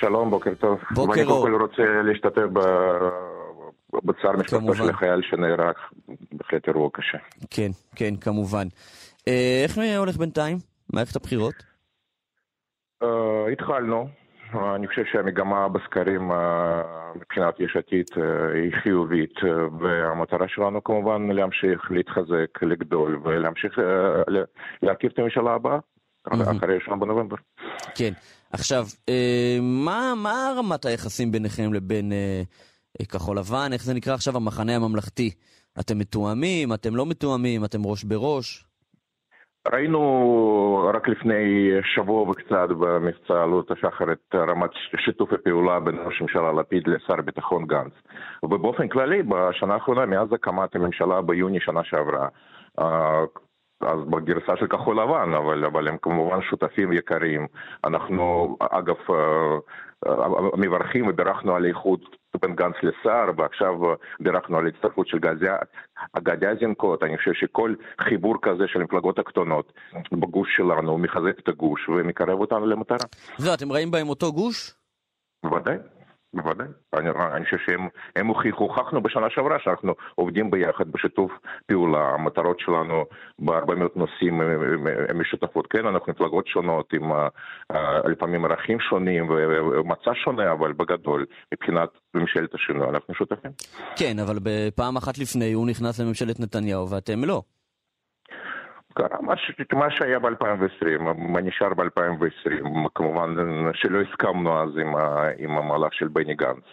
S7: שלום, בוקר טוב.
S3: בוקר
S7: ואני
S3: אור.
S7: קודם כל רוצה להשתתף ב- בצער משפחתו
S3: כמובן.
S7: של החייל שנהרג, בהחלט אירוע קשה.
S3: כן, כן, כמובן. אה, איך הולך בינתיים? מערכת הבחירות?
S7: אה, התחלנו, אני חושב שהמגמה בסקרים אה, מבחינת יש עתיד אה, היא חיובית, והמטרה שלנו כמובן להמשיך להתחזק, לגדול ולהמשיך להרכיב את הממשלה הבאה. אחרי ראשון בנובמבר.
S3: כן. עכשיו, מה, מה רמת היחסים ביניכם לבין כחול לבן? איך זה נקרא עכשיו המחנה הממלכתי? אתם מתואמים? אתם לא מתואמים? אתם ראש בראש?
S7: ראינו רק לפני שבוע וקצת במבצע עלות השחר את רמת שיתוף הפעולה בין ראש הממשלה לפיד לשר הביטחון גנץ. ובאופן כללי, בשנה האחרונה, מאז הקמת הממשלה ביוני שנה שעברה, אה, אז בגרסה של כחול לבן, אבל, אבל הם כמובן שותפים יקרים. אנחנו, אגב, אה, אה, מברכים ובירכנו על האיחוד בין גנץ לסער, ועכשיו אה, בירכנו על ההצטרפות של גדי, גדי איזנקוט. אני חושב שכל חיבור כזה של המפלגות הקטנות בגוש שלנו מחזק את הגוש ומקרב אותנו למטרה.
S3: זהו, אתם ראים בהם אותו גוש?
S7: בוודאי, בוודאי. אני, אני חושב שהם הם הוכיחו, הוכחנו בשנה שעברה שאנחנו עובדים ביחד בשיתוף פעולה. המטרות שלנו בהרבה מאוד נושאים הם משותפות. כן, אנחנו מפלגות שונות עם אה, אה, לפעמים ערכים שונים ומצע שונה, אבל בגדול, מבחינת ממשלת השינוי, אנחנו שותפים.
S3: כן, אבל בפעם אחת לפני הוא נכנס לממשלת נתניהו ואתם לא.
S7: קרה מה, שהיה ב-2020, מה נשאר ב-2020, כמובן שלא הסכמנו אז עם, ה... עם המהלך של בני גנץ,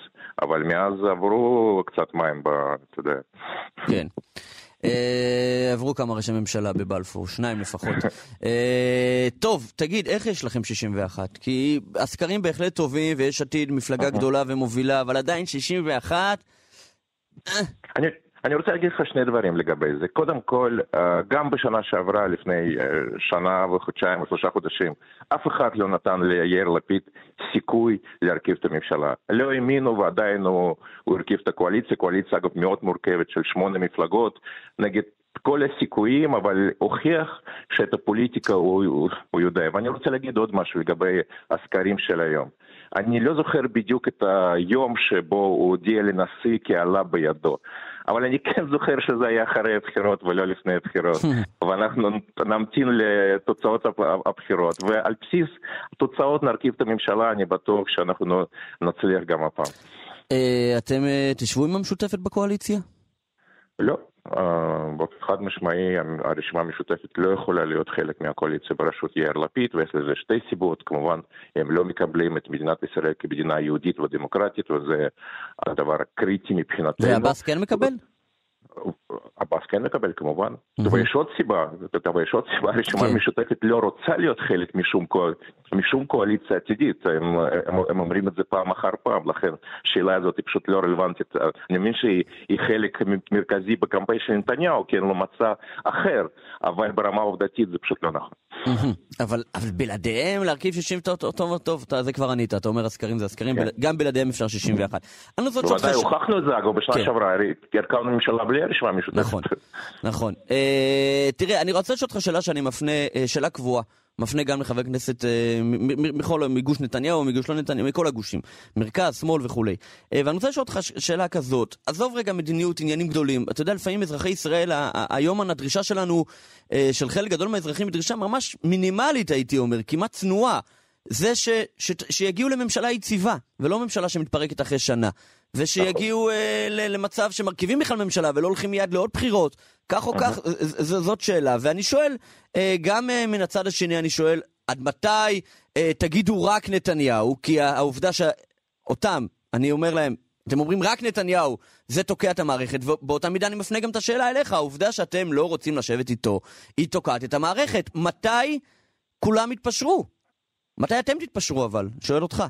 S7: אבל מאז עברו קצת מים, ב... אתה יודע.
S3: כן. אה, עברו כמה ראשי ממשלה בבלפור, שניים לפחות. אה, טוב, תגיד, איך יש לכם 61? כי הסקרים בהחלט טובים, ויש עתיד מפלגה גדולה ומובילה, אבל עדיין 61?
S7: אני, אני רוצה להגיד לך שני דברים לגבי זה. קודם כל, אה, גם בשנה שעברה, לפני אה, שנה וחודשיים או שלושה חודשים, אף אחד לא נתן ליאיר לפיד סיכוי להרכיב את הממשלה. לא האמינו ועדיין הוא, הרכיב את הקואליציה, קואליציה אגב מאוד מורכבת של שמונה מפלגות, נגד כל הסיכויים, אבל הוכיח שאת הפוליטיקה הוא, הוא, הוא יודע. ואני רוצה להגיד עוד משהו לגבי הסקרים של היום. אני לא זוכר בדיוק את היום שבו הוא הודיע לנשיא כי עלה בידו. אבל אני כן זוכר שזה היה אחרי הבחירות ולא לפני הבחירות. ואנחנו נמתין לתוצאות הבחירות, ועל בסיס התוצאות נרכיב את הממשלה, אני בטוח שאנחנו נצליח גם הפעם.
S3: אה, אתם אה, תשבו עם המשותפת בקואליציה?
S7: לא, באופן חד משמעי הרשימה המשותפת לא יכולה להיות חלק מהקואליציה בראשות יאיר לפיד ויש לזה שתי סיבות, כמובן הם לא מקבלים את מדינת ישראל כמדינה יהודית ודמוקרטית וזה הדבר הקריטי מבחינתנו.
S3: ועבאס כן מקבל?
S7: עבאס כן מקבל כמובן,
S3: מהמם.
S7: ויש עוד סיבה, ויש עוד סיבה, הרשימה
S3: כן.
S7: המשותפת לא רוצה להיות חלק משום, קואל- משום קואליציה עתידית, הם, אומרים את זה פעם אחר פעם, לכן השאלה הזאת היא פשוט לא רלוונטית. אני מבין שהיא היא חלק מרכזי בקמפיין של נתניהו, כי אין לו מצע אחר, אבל ברמה העובדתית זה פשוט לא נכון.
S3: אבל אבל בלעדיהם להרכיב 60, טוב, טוב, זה כבר ענית, אתה אומר הסקרים זה הסקרים,
S7: כן.
S3: גם בלעדיהם אפשר 61. אני רוצה לשאול
S7: בוודאי,
S3: אותך... ש-
S7: הוכחנו את זה אגב בשנה
S3: כן.
S7: שעברה, הרי הרכבנו ממשלה בלי הרשימה המשותפת.
S3: נכון, נכון. אה, תראה, אני רוצה לשאול אותך שאלה שאני מפנה, אה, שאלה קבועה. מפנה גם לחבר כנסת אה, מכל, מגוש נתניהו, מגוש לא נתניהו, מכל הגושים. מרכז, שמאל וכולי. אה, ואני רוצה לשאול אותך שאלה כזאת. עזוב רגע מדיניות, עניינים גדולים. אתה יודע, לפעמים אזרחי ישראל, היום הדרישה שלנו, של חלק גדול מהאזרחים, היא דרישה ממש מינימלית, הייתי אומר, כמעט צנועה. זה ש, ש, שיגיעו לממשלה יציבה, ולא ממשלה שמתפרקת אחרי שנה. ושיגיעו אה, למצב שמרכיבים בכלל ממשלה ולא הולכים מיד לעוד בחירות. כך או כך, ז, זאת שאלה. ואני שואל, אה, גם אה, מן הצד השני אני שואל, עד מתי אה, תגידו רק נתניהו? כי העובדה שאותם, אני אומר להם, אתם אומרים רק נתניהו, זה תוקע את המערכת, ובאותה מידה אני מפנה גם את השאלה אליך, העובדה שאתם לא רוצים לשבת איתו, היא תוקעת את המערכת. מתי כולם יתפשרו? מתי אתם תתפשרו אבל? שואל אותך.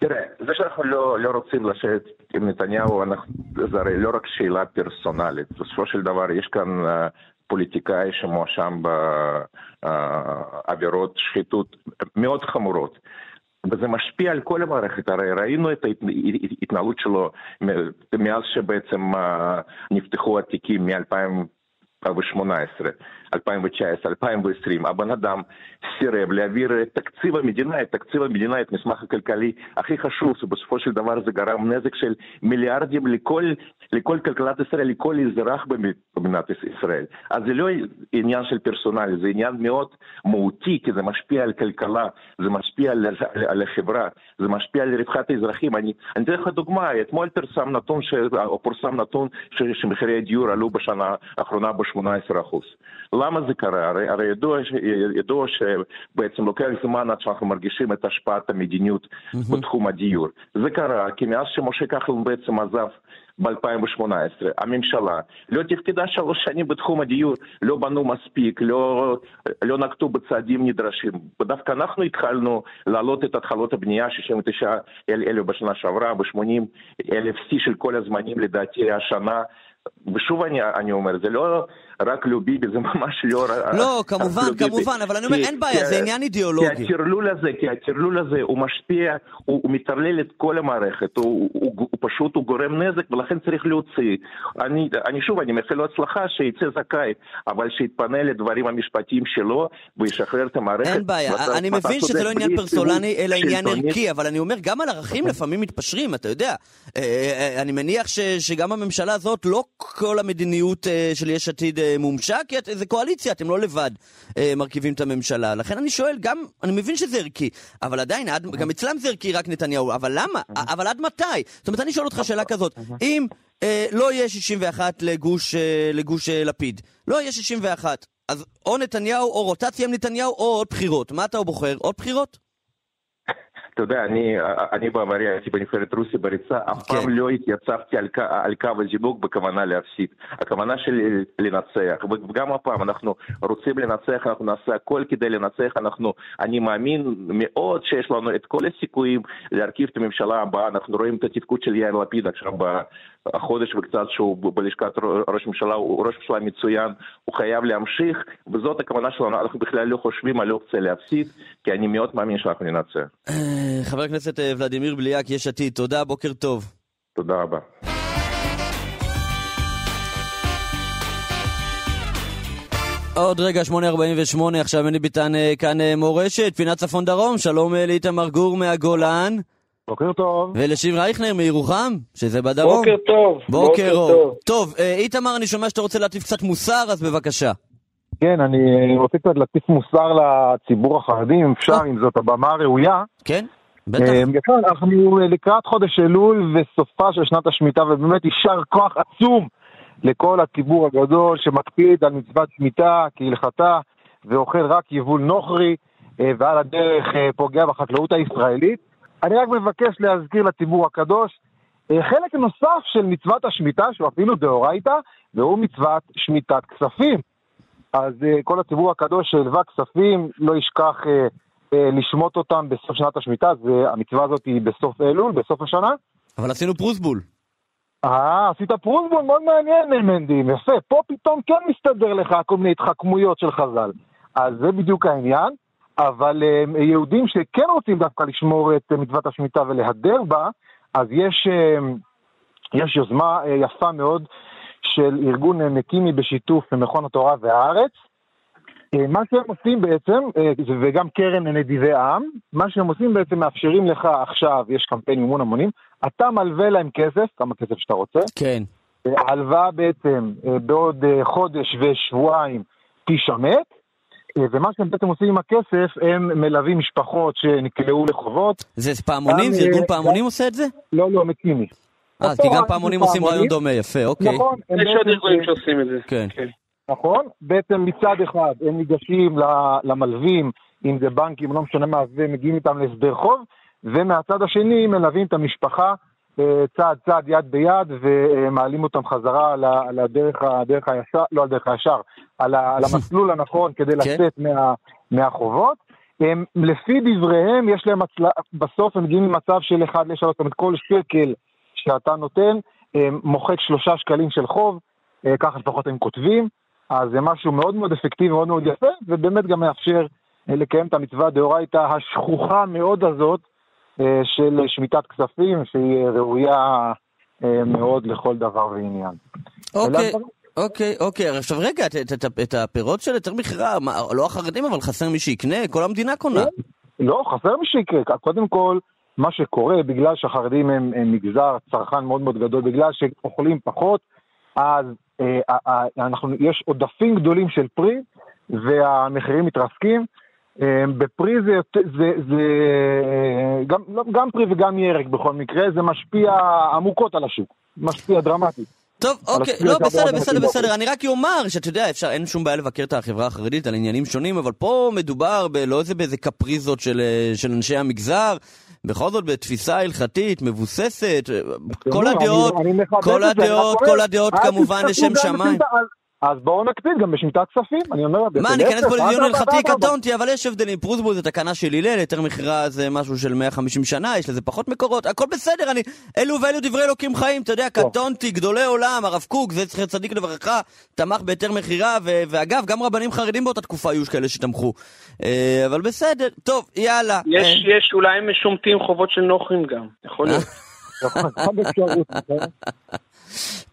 S7: תראה, זה שאנחנו לא, לא רוצים לשבת עם נתניהו, אנחנו, זה הרי לא רק שאלה פרסונלית. בסופו של דבר יש כאן uh, פוליטיקאי שמואשם בעבירות uh, שחיתות מאוד חמורות. וזה משפיע על כל המערכת, הרי ראינו את ההתנהלות שלו מאז שבעצם uh, נפתחו התיקים מ-2000 2018, 2019, 2020, הבן אדם סירב להעביר את תקציב המדינה, את תקציב המדינה, את המסמך הכלכלי הכי חשוב, שבסופו של דבר זה גרם נזק של מיליארדים לכל, לכל כלכלת ישראל, לכל אזרח במדינת ישראל. אז זה לא עניין של פרסונלי, זה עניין מאוד מהותי, כי זה משפיע על כלכלה, זה משפיע על, על, על החברה, זה משפיע על רווחת האזרחים. אני, אני אתן לך דוגמה, אתמול פרסם נתון, ש, או פורסם נתון ש, שמחירי הדיור עלו בשנה האחרונה ב-18%. למה זה קרה? הרי, הרי ידוע, ידוע שבעצם לוקח זמן עד שאנחנו מרגישים את השפעת המדיניות mm-hmm. בתחום הדיור. זה קרה כי מאז שמשה כחלון בעצם עזב ב-2018, הממשלה לא תפקדה שלוש שנים בתחום הדיור, לא בנו מספיק, לא, לא נקטו בצעדים נדרשים. ודווקא אנחנו התחלנו להעלות את התחלות הבנייה, 69 אלף בשנה שעברה, ב-80 אלף שיא של כל הזמנים לדעתי השנה. ושוב אני, אני אומר, זה לא רק לא ביבי, זה ממש לא...
S3: לא, כמובן, כמובן, אבל אני אומר, אין בעיה, זה עניין אידיאולוגי.
S7: כי הטרלול הזה, כי הטרלול הזה, הוא משפיע, הוא, מטרלל את כל המערכת, הוא, פשוט, הוא גורם נזק, ולכן צריך להוציא. אני, שוב, אני מאחל לו הצלחה, שיצא זכאי, אבל שיתפנה לדברים המשפטיים שלו, וישחרר את המערכת.
S3: אין בעיה, אני מבין שזה לא עניין פרסונלי, אלא עניין ערכי, אבל אני אומר, גם על ערכים לפעמים מתפשרים, אתה יודע. אה, אה, אני מניח שגם הממשלה הזאת, לא כל המדיניות אה, של יש עתיד מומשה, כי זה קואליציה, אתם לא לבד אה, מרכיבים את הממשלה. לכן אני שואל, גם, אני מבין שזה ערכי, אבל עדיין, עד, גם אצלם זה ערכי רק נתניהו, אבל למה? אבל עד מתי? זאת אומרת, אני שואל אותך שאלה כזאת, אם אה, לא יהיה 61 לגוש, אה, לגוש אה, לפיד, לא יהיה 61, אז או נתניהו, או רוטציה עם נתניהו, או עוד בחירות. מה אתה בוחר? עוד בחירות?
S7: אתה יודע, אני, אני בעברי הייתי בנבחרת רוסיה בריצה, אף פעם כן. לא התייצבתי על, על קו הזינוק בכוונה להפסיד. הכוונה שלי לנצח, וגם הפעם אנחנו רוצים לנצח, אנחנו נעשה הכל כדי לנצח, אנחנו, אני מאמין מאוד שיש לנו את כל הסיכויים להרכיב את הממשלה הבאה, אנחנו רואים את התפקוד של יאיר לפיד עכשיו החודש וקצת שהוא בלשכת ראש ממשלה, הוא ראש ממשלה מצוין, הוא חייב להמשיך, וזאת הכוונה שלנו, אנחנו בכלל לא חושבים על אופציה להפסיד, כי אני מאוד מאמין שאנחנו ננצח.
S3: אה, חבר הכנסת אה, ולדימיר בליאק, יש עתיד, תודה, בוקר טוב.
S7: תודה רבה.
S3: עוד רגע, 8.48, עכשיו מני ביטן אה, כאן מורשת, פינת צפון דרום, שלום לאיתמר גור מהגולן.
S8: בוקר טוב.
S3: ולשיב רייכנר מירוחם, שזה בדרום.
S8: בוקר טוב.
S3: בוקר טוב. טוב, אה, איתמר, אני שומע שאתה רוצה להטיף קצת מוסר, אז בבקשה.
S8: כן, אני רוצה קצת להטיף מוסר לציבור החרדי, אם אפשר, אה. אם זאת הבמה הראויה.
S3: כן, בטח. אה,
S8: כן, אנחנו לקראת חודש אלול וסופה של שנת השמיטה, ובאמת יישר כוח עצום לכל הציבור הגדול שמקפיד על מצוות שמיטה כהלכתה ואוכל רק יבול נוכרי, ועל הדרך פוגע בחקלאות הישראלית. אני רק מבקש להזכיר לציבור הקדוש אה, חלק נוסף של מצוות השמיטה, שהוא אפילו דאורייתא, והוא מצוות שמיטת כספים. אז uh, כל הציבור הקדוש שהלווה כספים, לא ישכח uh, לשמוט אותם בסוף שנת השמיטה, זה, המצווה הזאת היא בסוף אלול, בסוף השנה.
S3: אבל עשינו פרוסבול.
S8: אה, עשית פרוסבול מאוד מעניין, מנדי, יפה. פה פתאום כן מסתדר לך כל מיני התחכמויות של חז"ל. אז זה בדיוק העניין. אבל אה, יהודים שכן רוצים דווקא לשמור את מצוות השמיטה ולהדר בה, אז יש, אה, יש יוזמה אה, יפה מאוד של ארגון מקימי בשיתוף מכון התורה והארץ. מה שהם עושים בעצם, וגם קרן נדיבי העם, מה שהם עושים בעצם מאפשרים לך עכשיו, יש קמפיין מימון המונים, אתה מלווה להם כסף, כמה כסף שאתה רוצה.
S3: כן.
S8: ההלוואה בעצם בעוד חודש ושבועיים תישמט, אה, ומה שהם בעצם עושים עם הכסף, הם מלווים משפחות שנקלעו לחובות.
S3: זה פעמונים? זה ארגון פעמונים עושה את זה?
S8: לא, לא, מקימי.
S3: אה, כי גם פעמונים עושים רעיון דומה, יפה, אוקיי.
S8: נכון.
S9: יש עוד ארגונים שעושים את זה.
S3: כן.
S8: נכון? בעצם מצד אחד הם ניגשים למלווים, אם זה בנקים, לא משנה מה, ומגיעים איתם להסדר חוב, ומהצד השני מלווים את המשפחה אה, צעד צעד, יד ביד, ומעלים אותם חזרה לדרך הדרך הישר, לא על דרך הישר, על, על המסלול הנכון כדי כן. לצאת מה, מהחובות. הם, לפי דבריהם, יש להם, הצלה, בסוף הם מגיעים למצב של אחד ל-3, זאת אומרת כל שקל שאתה נותן, מוחק שלושה שקלים של חוב, אה, ככה לפחות הם כותבים, אז זה משהו מאוד מאוד אפקטיבי, מאוד מאוד יפה, ובאמת גם מאפשר אה, לקיים את המצווה דאורייתא השכוחה מאוד הזאת אה, של שמיטת כספים, שהיא ראויה מאוד לכל דבר ועניין.
S3: אוקיי. אוקיי, אוקיי, עכשיו רגע, את, את, את, את הפירות של יותר מכירה, לא החרדים, אבל חסר מי שיקנה, כל המדינה קונה.
S8: לא, חסר מי שיקנה, קודם כל, מה שקורה, בגלל שהחרדים הם, הם מגזר צרכן מאוד מאוד גדול, בגלל שאוכלים פחות, אז אה, אה, אנחנו, יש עודפים גדולים של פרי, והמחירים מתרסקים. אה, בפרי זה, זה, זה גם, לא, גם פרי וגם ירק בכל מקרה, זה משפיע עמוקות על השוק, משפיע דרמטית.
S3: טוב, אוקיי, לא, בסדר, בסדר, בסדר, אני רק אומר שאתה יודע, אפשר, אין שום בעיה לבקר את החברה החרדית על עניינים שונים, אבל פה מדובר לא איזה באיזה קפריזות של, אה, של אנשי המגזר, בכל זאת בתפיסה הלכתית מבוססת, כל הדעות, כל הדעות, כל הדעות כמובן לשם שמיים.
S8: אז בואו נקפיד גם בשמיטת כספים, אני אומר...
S3: מה, אני אכנס פה לדיון הלכתי, קטונתי, אבל יש הבדלים. פרוסבול זה תקנה של הלל, יותר מכירה זה משהו של 150 שנה, יש לזה פחות מקורות, הכל בסדר, אני... אלו ואלו דברי אלוקים חיים, אתה יודע, קטונתי, גדולי עולם, הרב קוק, זה צריך צדיק לברכה, תמך בהיתר מכירה, ואגב, גם רבנים חרדים באותה תקופה היו כאלה שתמכו. אה, אבל בסדר, טוב, יאללה.
S9: יש, אה. יש, אולי הם משומטים חובות של נוחים גם, יכול להיות.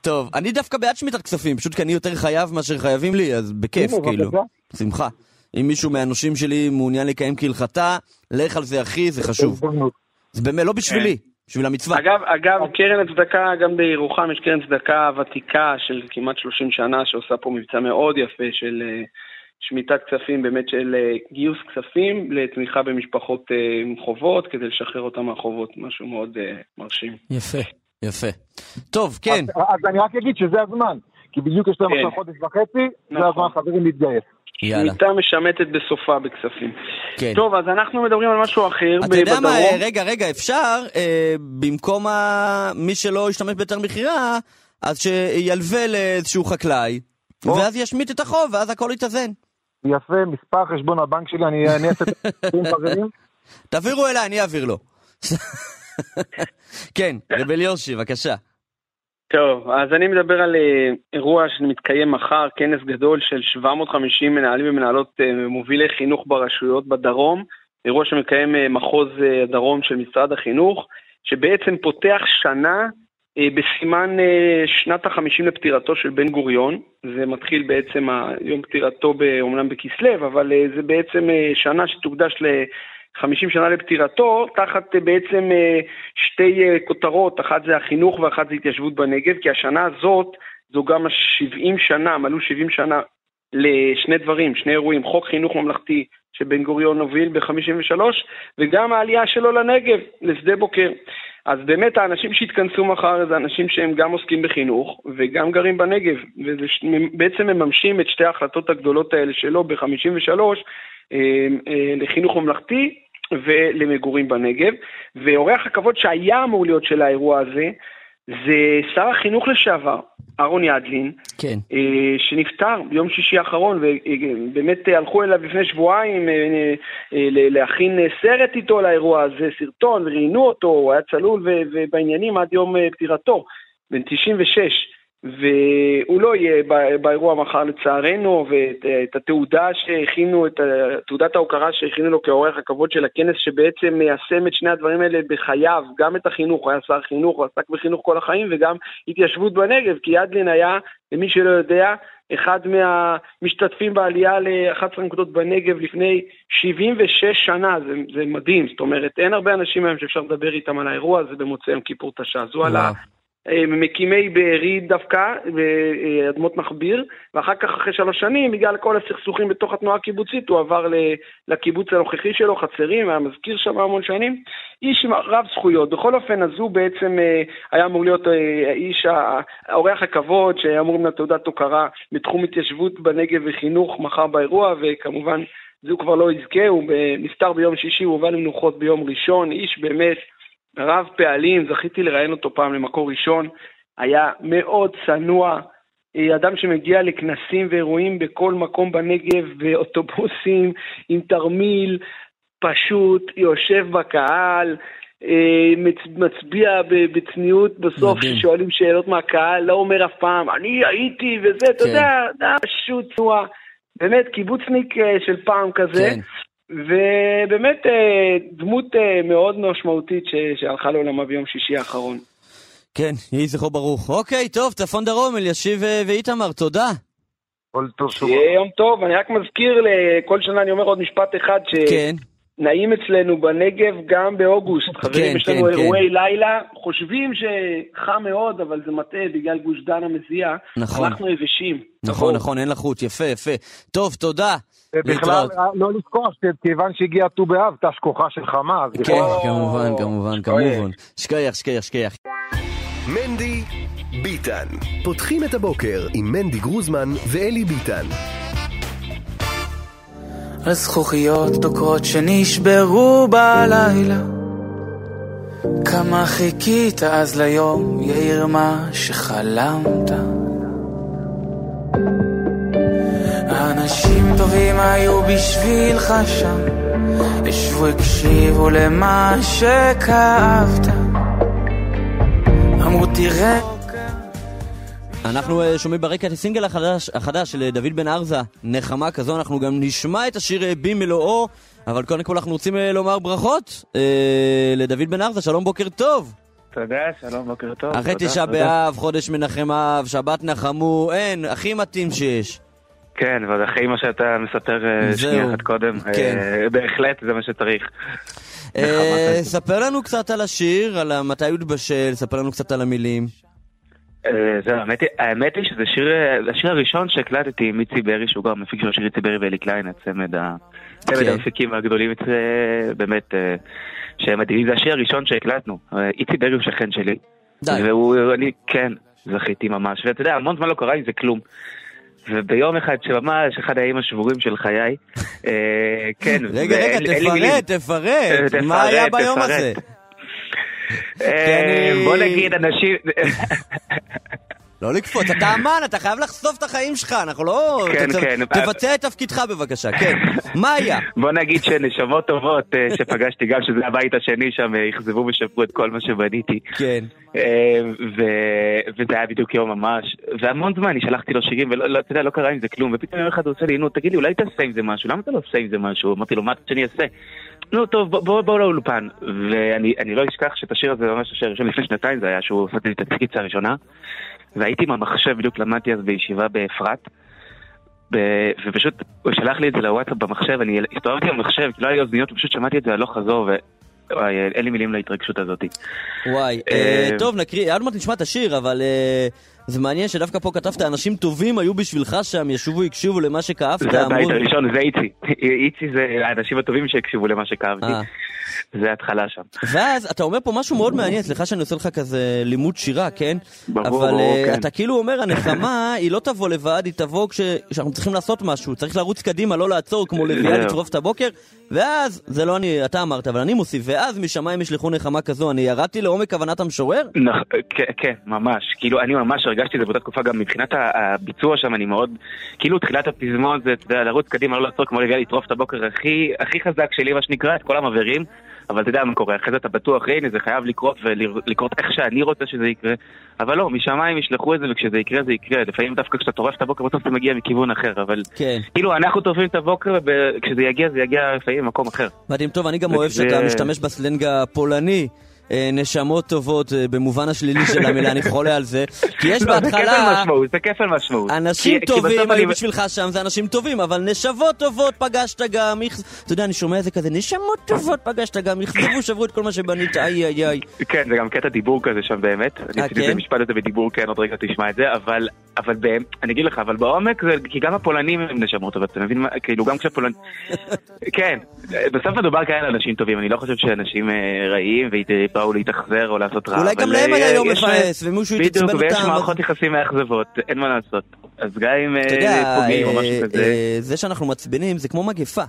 S3: טוב, אני דווקא בעד שמיטת כספים, פשוט כי אני יותר חייב מאשר חייבים לי, אז בכיף, כאילו. שמחה. אם מישהו מהנושים שלי מעוניין לקיים כהלכתה, לך על זה אחי, זה חשוב. זה באמת לא בשבילי, בשביל המצווה.
S9: אגב, אגב, קרן הצדקה, גם בירוחם יש קרן צדקה ותיקה של כמעט 30 שנה, שעושה פה מבצע מאוד יפה של אה, שמיטת כספים, באמת של אה, גיוס כספים לתמיכה במשפחות עם אה, חובות, כדי לשחרר אותם מהחובות, משהו מאוד מרשים.
S3: יפה. יפה. טוב, כן.
S8: אז, אז אני רק אגיד שזה הזמן, כי בדיוק יש להם כן. עכשיו חודש וחצי, נכון. זה הזמן חברים להתגייס.
S9: יאללה. שמיטה משמטת בסופה בכספים. כן. טוב, אז אנחנו מדברים על משהו אחר
S3: אתה יודע מה, רגע, רגע, אפשר, אה, במקום ה... מי שלא ישתמש בהיתר מכירה, אז שילווה לאיזשהו חקלאי, או. ואז ישמיט את החוב, ואז הכל יתאזן.
S8: יפה, מספר חשבון הבנק שלי, אני אעשה את זה חברים.
S3: תעבירו אליי, אני אעביר לו. כן, רבל יושי, בבקשה.
S9: טוב, אז אני מדבר על אה, אירוע שמתקיים מחר, כנס גדול של 750 מנהלים ומנהלות אה, מובילי חינוך ברשויות בדרום, אירוע שמקיים אה, מחוז הדרום של משרד החינוך, שבעצם פותח שנה בסימן שנת החמישים לפטירתו של בן גוריון, זה מתחיל בעצם יום פטירתו אומנם בכסלו, אבל זה בעצם שנה שתוקדש 50 שנה לפטירתו, תחת אה, בעצם אה, שתי אה, כותרות, אחת זה החינוך ואחת זה התיישבות בנגב, כי השנה הזאת זו גם ה-70 שנה, מלאו 70 שנה לשני דברים, שני אירועים, חוק חינוך ממלכתי שבן גוריון הוביל ב-53, וגם העלייה שלו לנגב, לשדה בוקר. אז באמת האנשים שהתכנסו מחר זה אנשים שהם גם עוסקים בחינוך וגם גרים בנגב, ובעצם מממשים את שתי ההחלטות הגדולות האלה שלו ב-53 לחינוך ממלכתי ולמגורים בנגב. ואורח הכבוד שהיה אמור להיות של האירוע הזה, זה שר החינוך לשעבר, אהרון ידלין,
S3: כן.
S9: אה, שנפטר ביום שישי האחרון, ובאמת הלכו אליו לפני שבועיים אה, אה, להכין סרט איתו לאירוע הזה, סרטון, וראיינו אותו, הוא היה צלול ובעניינים עד יום פטירתו, בן 96. והוא לא יהיה באירוע מחר לצערנו, ואת התעודה שהכינו, את תעודת ההוקרה שהכינו לו כאורח הכבוד של הכנס, שבעצם מיישם את שני הדברים האלה בחייו, גם את החינוך, הוא היה שר חינוך, הוא עסק בחינוך כל החיים, וגם התיישבות בנגב, כי ידלין היה, למי שלא יודע, אחד מהמשתתפים בעלייה ל-11 נקודות בנגב לפני 76 שנה, זה, זה מדהים, זאת אומרת, אין הרבה אנשים היום שאפשר לדבר איתם על האירוע הזה במוצאי יום כיפור תש"ע, אז הוא עלה אה, ממקימי בארי דווקא, באדמות מחביר, ואחר כך, אחרי שלוש שנים, בגלל כל הסכסוכים בתוך התנועה הקיבוצית, הוא עבר לקיבוץ הנוכחי שלו, חצרים, היה מזכיר שם המון שנים. איש רב זכויות. בכל אופן, אז הוא בעצם אה, היה אמור להיות איש, האורח הכבוד, שהיה אמור להיות תעודת הוקרה בתחום התיישבות בנגב וחינוך מחר באירוע, וכמובן, זה הוא כבר לא יזכה, הוא נפטר ביום שישי, הוא הובא למנוחות ביום ראשון, איש באמת רב פעלים, זכיתי לראיין אותו פעם למקור ראשון, היה מאוד צנוע, אה, אדם שמגיע לכנסים ואירועים בכל מקום בנגב, באוטובוסים, עם תרמיל, פשוט יושב בקהל, אה, מצביע בצניעות בסוף כששואלים שאלות מהקהל, לא אומר אף פעם, אני הייתי וזה, אתה כן. יודע, פשוט צנוע, באמת קיבוצניק אה, של פעם כזה. כן. ובאמת אה, דמות אה, מאוד משמעותית שהלכה לעולמה ביום שישי האחרון.
S3: כן, יהי זכרו ברוך. אוקיי, טוב, צפון דרום, אלישיב אה, ואיתמר, תודה.
S8: כל טוב
S9: שוב. יהיה יום טוב, אני רק מזכיר, כל שנה אני אומר עוד משפט אחד, ש... כן. נעים אצלנו בנגב גם באוגוסט. כן, חברים, יש לנו כן, אירועי כן. לילה, חושבים שחם מאוד, אבל זה מטעה בגלל גוש דן המזיע. נכון. אנחנו יבשים.
S3: נכון, נכון, אין לחוט, יפה, יפה. טוב, תודה.
S8: בכלל, לא לשכוח, כיוון שהגיע ט"ו באב, תש כוחה של חמה.
S3: כן, כמובן, כמובן, כמובן. שכיח, שכיח, שכיח.
S2: מנדי ביטן. פותחים את הבוקר עם מנדי גרוזמן ואלי ביטן.
S10: על זכוכיות דוקרות שנשברו בלילה. כמה חיכית אז ליום, יאיר מה שחלמת? אנשים טובים היו בשבילך שם. ישבו הקשיבו למה שכאבת. אמרו תראה
S3: אנחנו אה, שומעים ברקע את הסינגל החדש, החדש של אה, דוד בן ארזה, נחמה כזו, אנחנו גם נשמע את השיר אה, במלואו, אבל קודם כל אנחנו רוצים לומר ברכות אה, לדוד בן ארזה, שלום בוקר טוב.
S11: תודה, שלום בוקר טוב.
S3: אחרי תשעה באב, חודש מנחם אב, שבת נחמו, אין, הכי מתאים שיש.
S11: כן, ועוד אחרי מה שאתה מספר שנייה אחת קודם, כן. בהחלט זה מה שצריך.
S3: ספר לנו קצת על השיר, על מתי הוא התבשל, ספר לנו קצת על המילים.
S11: אה, זהו, האמת היא שזה שיר, השיר הראשון שהקלטתי עם איצי ברי, שהוא גם מפיק של השיר איצי ברי ואלי קליין, הצמד כן. המפיקים הגדולים, באמת, אה, שהם מדהימים, זה השיר הראשון שהקלטנו. אה, איצי ברי הוא שכן שלי. די. והוא, אני, כן, זכיתי ממש. ואתה יודע, המון זמן לא קרה עם זה כלום. וביום אחד שממש אחד הימים השבורים של חיי, כן.
S3: רגע, רגע, תפרט, תפרט, מה היה ביום הזה?
S11: אה, בוא נגיד אנשים...
S3: לא לקפוץ, אתה אמן, אתה חייב לחשוף את החיים שלך, אנחנו לא... כן, כן. תבצע את תפקידך בבקשה, כן. מה היה?
S11: בוא נגיד שנשמות טובות אה, שפגשתי, גם שזה הבית השני שם, אה, אכזבו ושפרו את כל מה שבניתי.
S3: כן.
S11: וזה היה בדיוק יום ממש, והמון זמן אני שלחתי לו שירים, ולא, לא, אתה יודע, לא קרה עם זה כלום, ופתאום יום אחד הוא עושה לי, נו, תגיד לי, אולי תעשה עם זה משהו, למה אתה לא עושה עם זה משהו? אמרתי לו, מה אתה שאני אעשה? נו טוב, בואו בוא, לאולפן. ואני לא אשכח שאת השיר הזה, ממש השיר הראשון לפני שנתיים זה היה, שהוא עשיתי את הסקיצה הראשונה. והייתי עם המחשב, בדיוק למדתי אז בישיבה באפרת. ב... ופשוט, הוא שלח לי את זה לוואטסאפ במחשב, אני הסתובבתי במחשב, לא היה לי אוזניות, ופשוט שמעתי את זה הלוך חזור, ו... וואי, אין לי מילים להתרגשות הזאת.
S3: וואי, אה, אה, טוב, נקריא, עוד מעט נשמע את השיר, אבל אה, זה מעניין שדווקא פה כתבת, אנשים טובים היו בשבילך שם, ישובו, הקשיבו למה שכאבת.
S11: זה הבית הראשון, זה איצי. איצי זה האנשים הטובים שהקשיבו למה שכאבתי. זה התחלה שם.
S3: ואז אתה אומר פה משהו מאוד מעניין, סליחה שאני עושה לך כזה לימוד שירה, כן?
S11: ברור, אבל ברור,
S3: כן. אתה כאילו אומר, הנחמה היא לא תבוא לבד, היא תבוא כשאנחנו צריכים לעשות משהו, צריך לרוץ קדימה, לא לעצור כמו לביאה לצרוף את הבוקר, ואז, זה לא אני, אתה אמרת, אבל אני מוסיף, ואז משמיים ישלחו נחמה כזו, אני ירדתי לעומק כוונת המשורר?
S11: כן, כן, ממש. כאילו, אני ממש הרגשתי את זה באותה תקופה, גם מבחינת הביצוע שם, אני מאוד, כאילו, תחילת הפזמון זה, לרוץ קדימה, לא לעצור כמו לביאה לטרוף את הבוקר הכי, הכי חזק שלי, מה שנקרא, את כל המבערים. אבל אתה יודע מה קורה, אחרי זה אתה בטוח, הנה זה חייב לקרות ולקרות איך שאני רוצה שזה יקרה, אבל לא, משמיים ישלחו את זה וכשזה יקרה זה יקרה, לפעמים דווקא כשאתה טורף את הבוקר בסוף זה מגיע מכיוון אחר, אבל כן. כאילו אנחנו טורפים את הבוקר וכשזה יגיע זה יגיע לפעמים ממקום אחר.
S3: מדהים, טוב, אני גם אוהב שאתה משתמש בסלנג הפולני. אה, נשמות טובות אה, במובן השלילי של המילה, אני חולה על זה. כי יש
S11: לא, זה
S3: בהתחלה...
S11: כפל משמעות, זה כפל משמעות.
S3: אנשים טובים היו בשבילך שם, זה אנשים טובים, אבל נשבות טובות פגשת גם, אתה יודע, אני שומע את זה כזה, נשמות טובות פגשת גם, אכזבו, שברו את כל מה שבנית, איי איי איי.
S11: כן, זה גם קטע דיבור כזה שם באמת. אני עשיתי
S3: כן?
S11: איזה משפט הזה בדיבור, כן, עוד רגע תשמע את זה, אבל, אבל אני אגיד לך, אבל בעומק זה, כי גם הפולנים הם נשמות, אבל אתה מבין מה, כאילו גם כשהפולנים... כן, בסוף מדובר כאן על אנשים טובים, אני לא חושב שאנשים אה, רעים ובאו להתאכזר או לעשות רע.
S3: אולי גם להם
S11: אה,
S3: היה יום מבאס, ומישהו התעצבן
S11: בדיוק, ויש
S3: אותם.
S11: מערכות יחסים מאכזבות, אין מה לעשות. אז גם אם אה, פוגעים או משהו כזה...
S3: אה, זה שאנחנו מעצבנים זה כמו מגפה.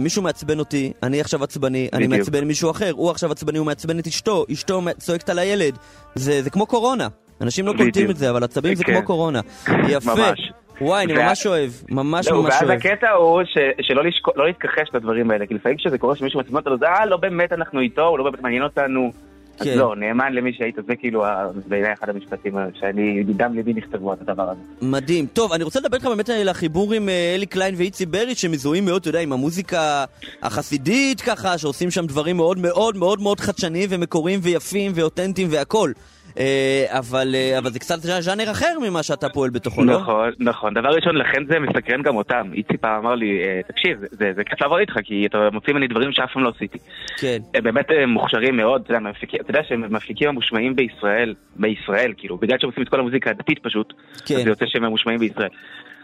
S3: מישהו מעצבן אותי, אני עכשיו עצבני, אני. מעצבן מישהו אחר, הוא עכשיו עצבני, הוא מעצבן את אשתו, אשתו צועקת על הילד. זה זה כמו קורונה. אנשים לא קולטים. את זה, אבל עצבים זה
S11: כן.
S3: כמו קורונה. יפה.
S11: ממש.
S3: וואי, אני ממש אוהב, ממש
S11: לא,
S3: ממש
S11: ואז
S3: אוהב.
S11: הקטע הוא שלא לא להתכחש לדברים האלה, כי לפעמים כשזה קורה שמישהו אותו, זה אה, לא באמת אנחנו איתו, הוא לא באמת מעניין אותנו. אז
S3: כן.
S11: לא, נאמן למי שהיית, זה כאילו בעיניי אחד המשפטים שאני, מדם ליבי נכתבו את הדבר הזה.
S3: מדהים. טוב, אני רוצה לדבר איתך באמת על החיבור עם אה, אלי קליין ואיצי ברי, שמזוהים מאוד, אתה יודע, עם המוזיקה החסידית ככה, שעושים שם דברים מאוד מאוד מאוד מאוד חדשניים ומקוריים ויפים ואותנטיים והכל. אה, אבל, אה, אבל זה קצת ז'אנר אחר ממה שאתה פועל בתוכו, לא?
S11: נכון, נכון. דבר ראשון, לכן זה מסקרן גם אותם. איצי פעם אמר לי, אה, תקשיב, זה- זה כיף לעבוד איתך, כי אתה מוציא ממני דברים שאף פעם לא עשיתי.
S3: כן.
S11: הם באמת מוכשרים מאוד, אתה יודע, אתה יודע שהם מפיקים המושמעים בישראל, בישראל, כאילו, בגלל שהם עושים את כל המוזיקה הדתית פשוט,
S3: כן.
S11: אז זה יוצא שהם ממושמעים בישראל.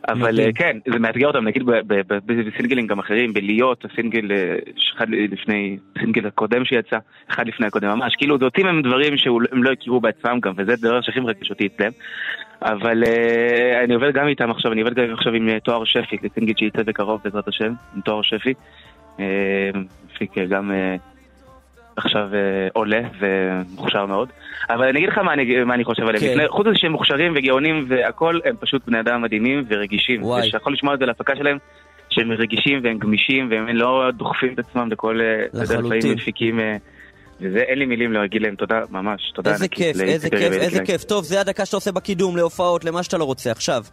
S11: אבל. אה, כן, זה מאתגר אותם, נגיד בסינגלים גם אחרים, בלהיות, הסינגל, אה, אחד לפני, הסינגל הקודם שיצא, אחד לפני הקודם ממש, כאילו זה אותי מהם דברים שהם לא הכירו בעצמם גם, וזה דבר שהכי מרגש אותי אצלם. אבל אה, אני עובד גם איתם עכשיו, אני עובד גם עכשיו עם תואר שפי, לסינגל שיצא בקרוב בעזרת השם, עם תואר שפי. אה, גם עכשיו אה, עולה ומוכשר מאוד. אבל אני אגיד לך מה אני, מה אני חושב עליהם.
S3: כן.
S11: חוץ מזה שהם מוכשרים וגאונים והכל, הם פשוט בני אדם מדהימים ורגישים.
S3: וואי.
S11: יכול לשמוע את זה להפקה שלהם, שהם רגישים והם גמישים והם לא דוחפים את עצמם לכל... אה,
S3: לחלוטין.
S11: מפיקים... אה, וזה, אין לי מילים להגיד להם תודה, ממש, תודה
S3: איזה כיף, איזה כיף, איזה. כיף. טוב, זה הדקה שאתה עושה בקידום, להופעות, למה שאתה לא רוצה. עכשיו.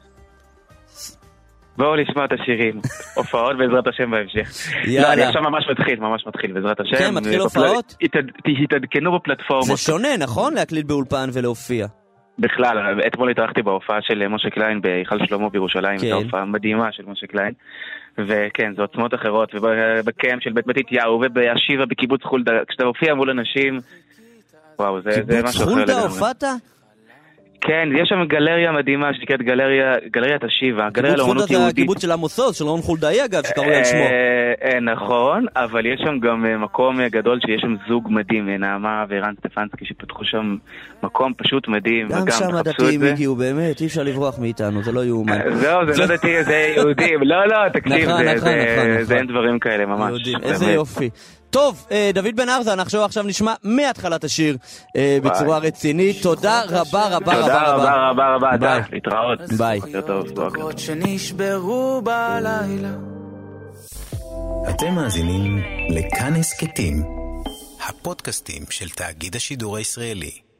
S11: בואו נשמע את השירים, הופעות בעזרת השם בהמשך.
S3: יאללה.
S11: לא, אני עכשיו ממש מתחיל, ממש מתחיל בעזרת השם.
S3: כן, מתחיל הופעות?
S11: התעד- התעדכנו בפלטפורמות.
S3: זה שונה, נכון? להקליט באולפן ולהופיע.
S11: בכלל, אתמול התארחתי בהופעה של משה קליין בהיכל שלמה בירושלים,
S3: כן.
S11: זו הופעה מדהימה של משה קליין. וכן, זה עוצמות אחרות, וב camp של בית מתתיהו והישיבה בקיבוץ חולדה, כשאתה מופיע מול אנשים, וואו, זה, זה
S3: קיבוץ
S11: משהו אחר
S3: חולדה
S11: לגמרי.
S3: הופעת?
S11: כן, יש שם גלריה מדהימה שנקראת גלריה, גלריית השיבה, גלריה
S3: קיבוץ חולדה
S11: לאומנות
S3: זה
S11: יהודית.
S3: הקיבוץ של עמוס עוז, של רון חולדאי אגב, שקרוי על שמו.
S11: אה, אה, נכון, אבל יש שם גם אה, מקום גדול שיש שם זוג מדהים, נעמה וערן סטפנסקי, שפתחו שם מקום פשוט מדהים,
S3: גם שם הדתיים. הגיעו, באמת, אי אפשר לברוח מאיתנו, זה לא יאומן.
S11: זהו, זה לא דתי, זה יהודים. לא, לא, תקשיב,
S3: נכון,
S11: זה-
S3: נכון, נכון.
S11: זה אין דברים כאלה ממש.
S3: איזה יופי. טוב, אה, דוד בן ארזה, אנחנו עכשיו נשמע מהתחלת השיר אה, בצורה רצינית. תודה רבה רבה
S11: תודה
S3: רבה
S11: רבה רבה רבה,
S3: ביי.
S11: דה, להתראות.
S3: ביי.
S1: אתם מאזינים לכאן הסכתים, הפודקאסטים של תאגיד השידור הישראלי.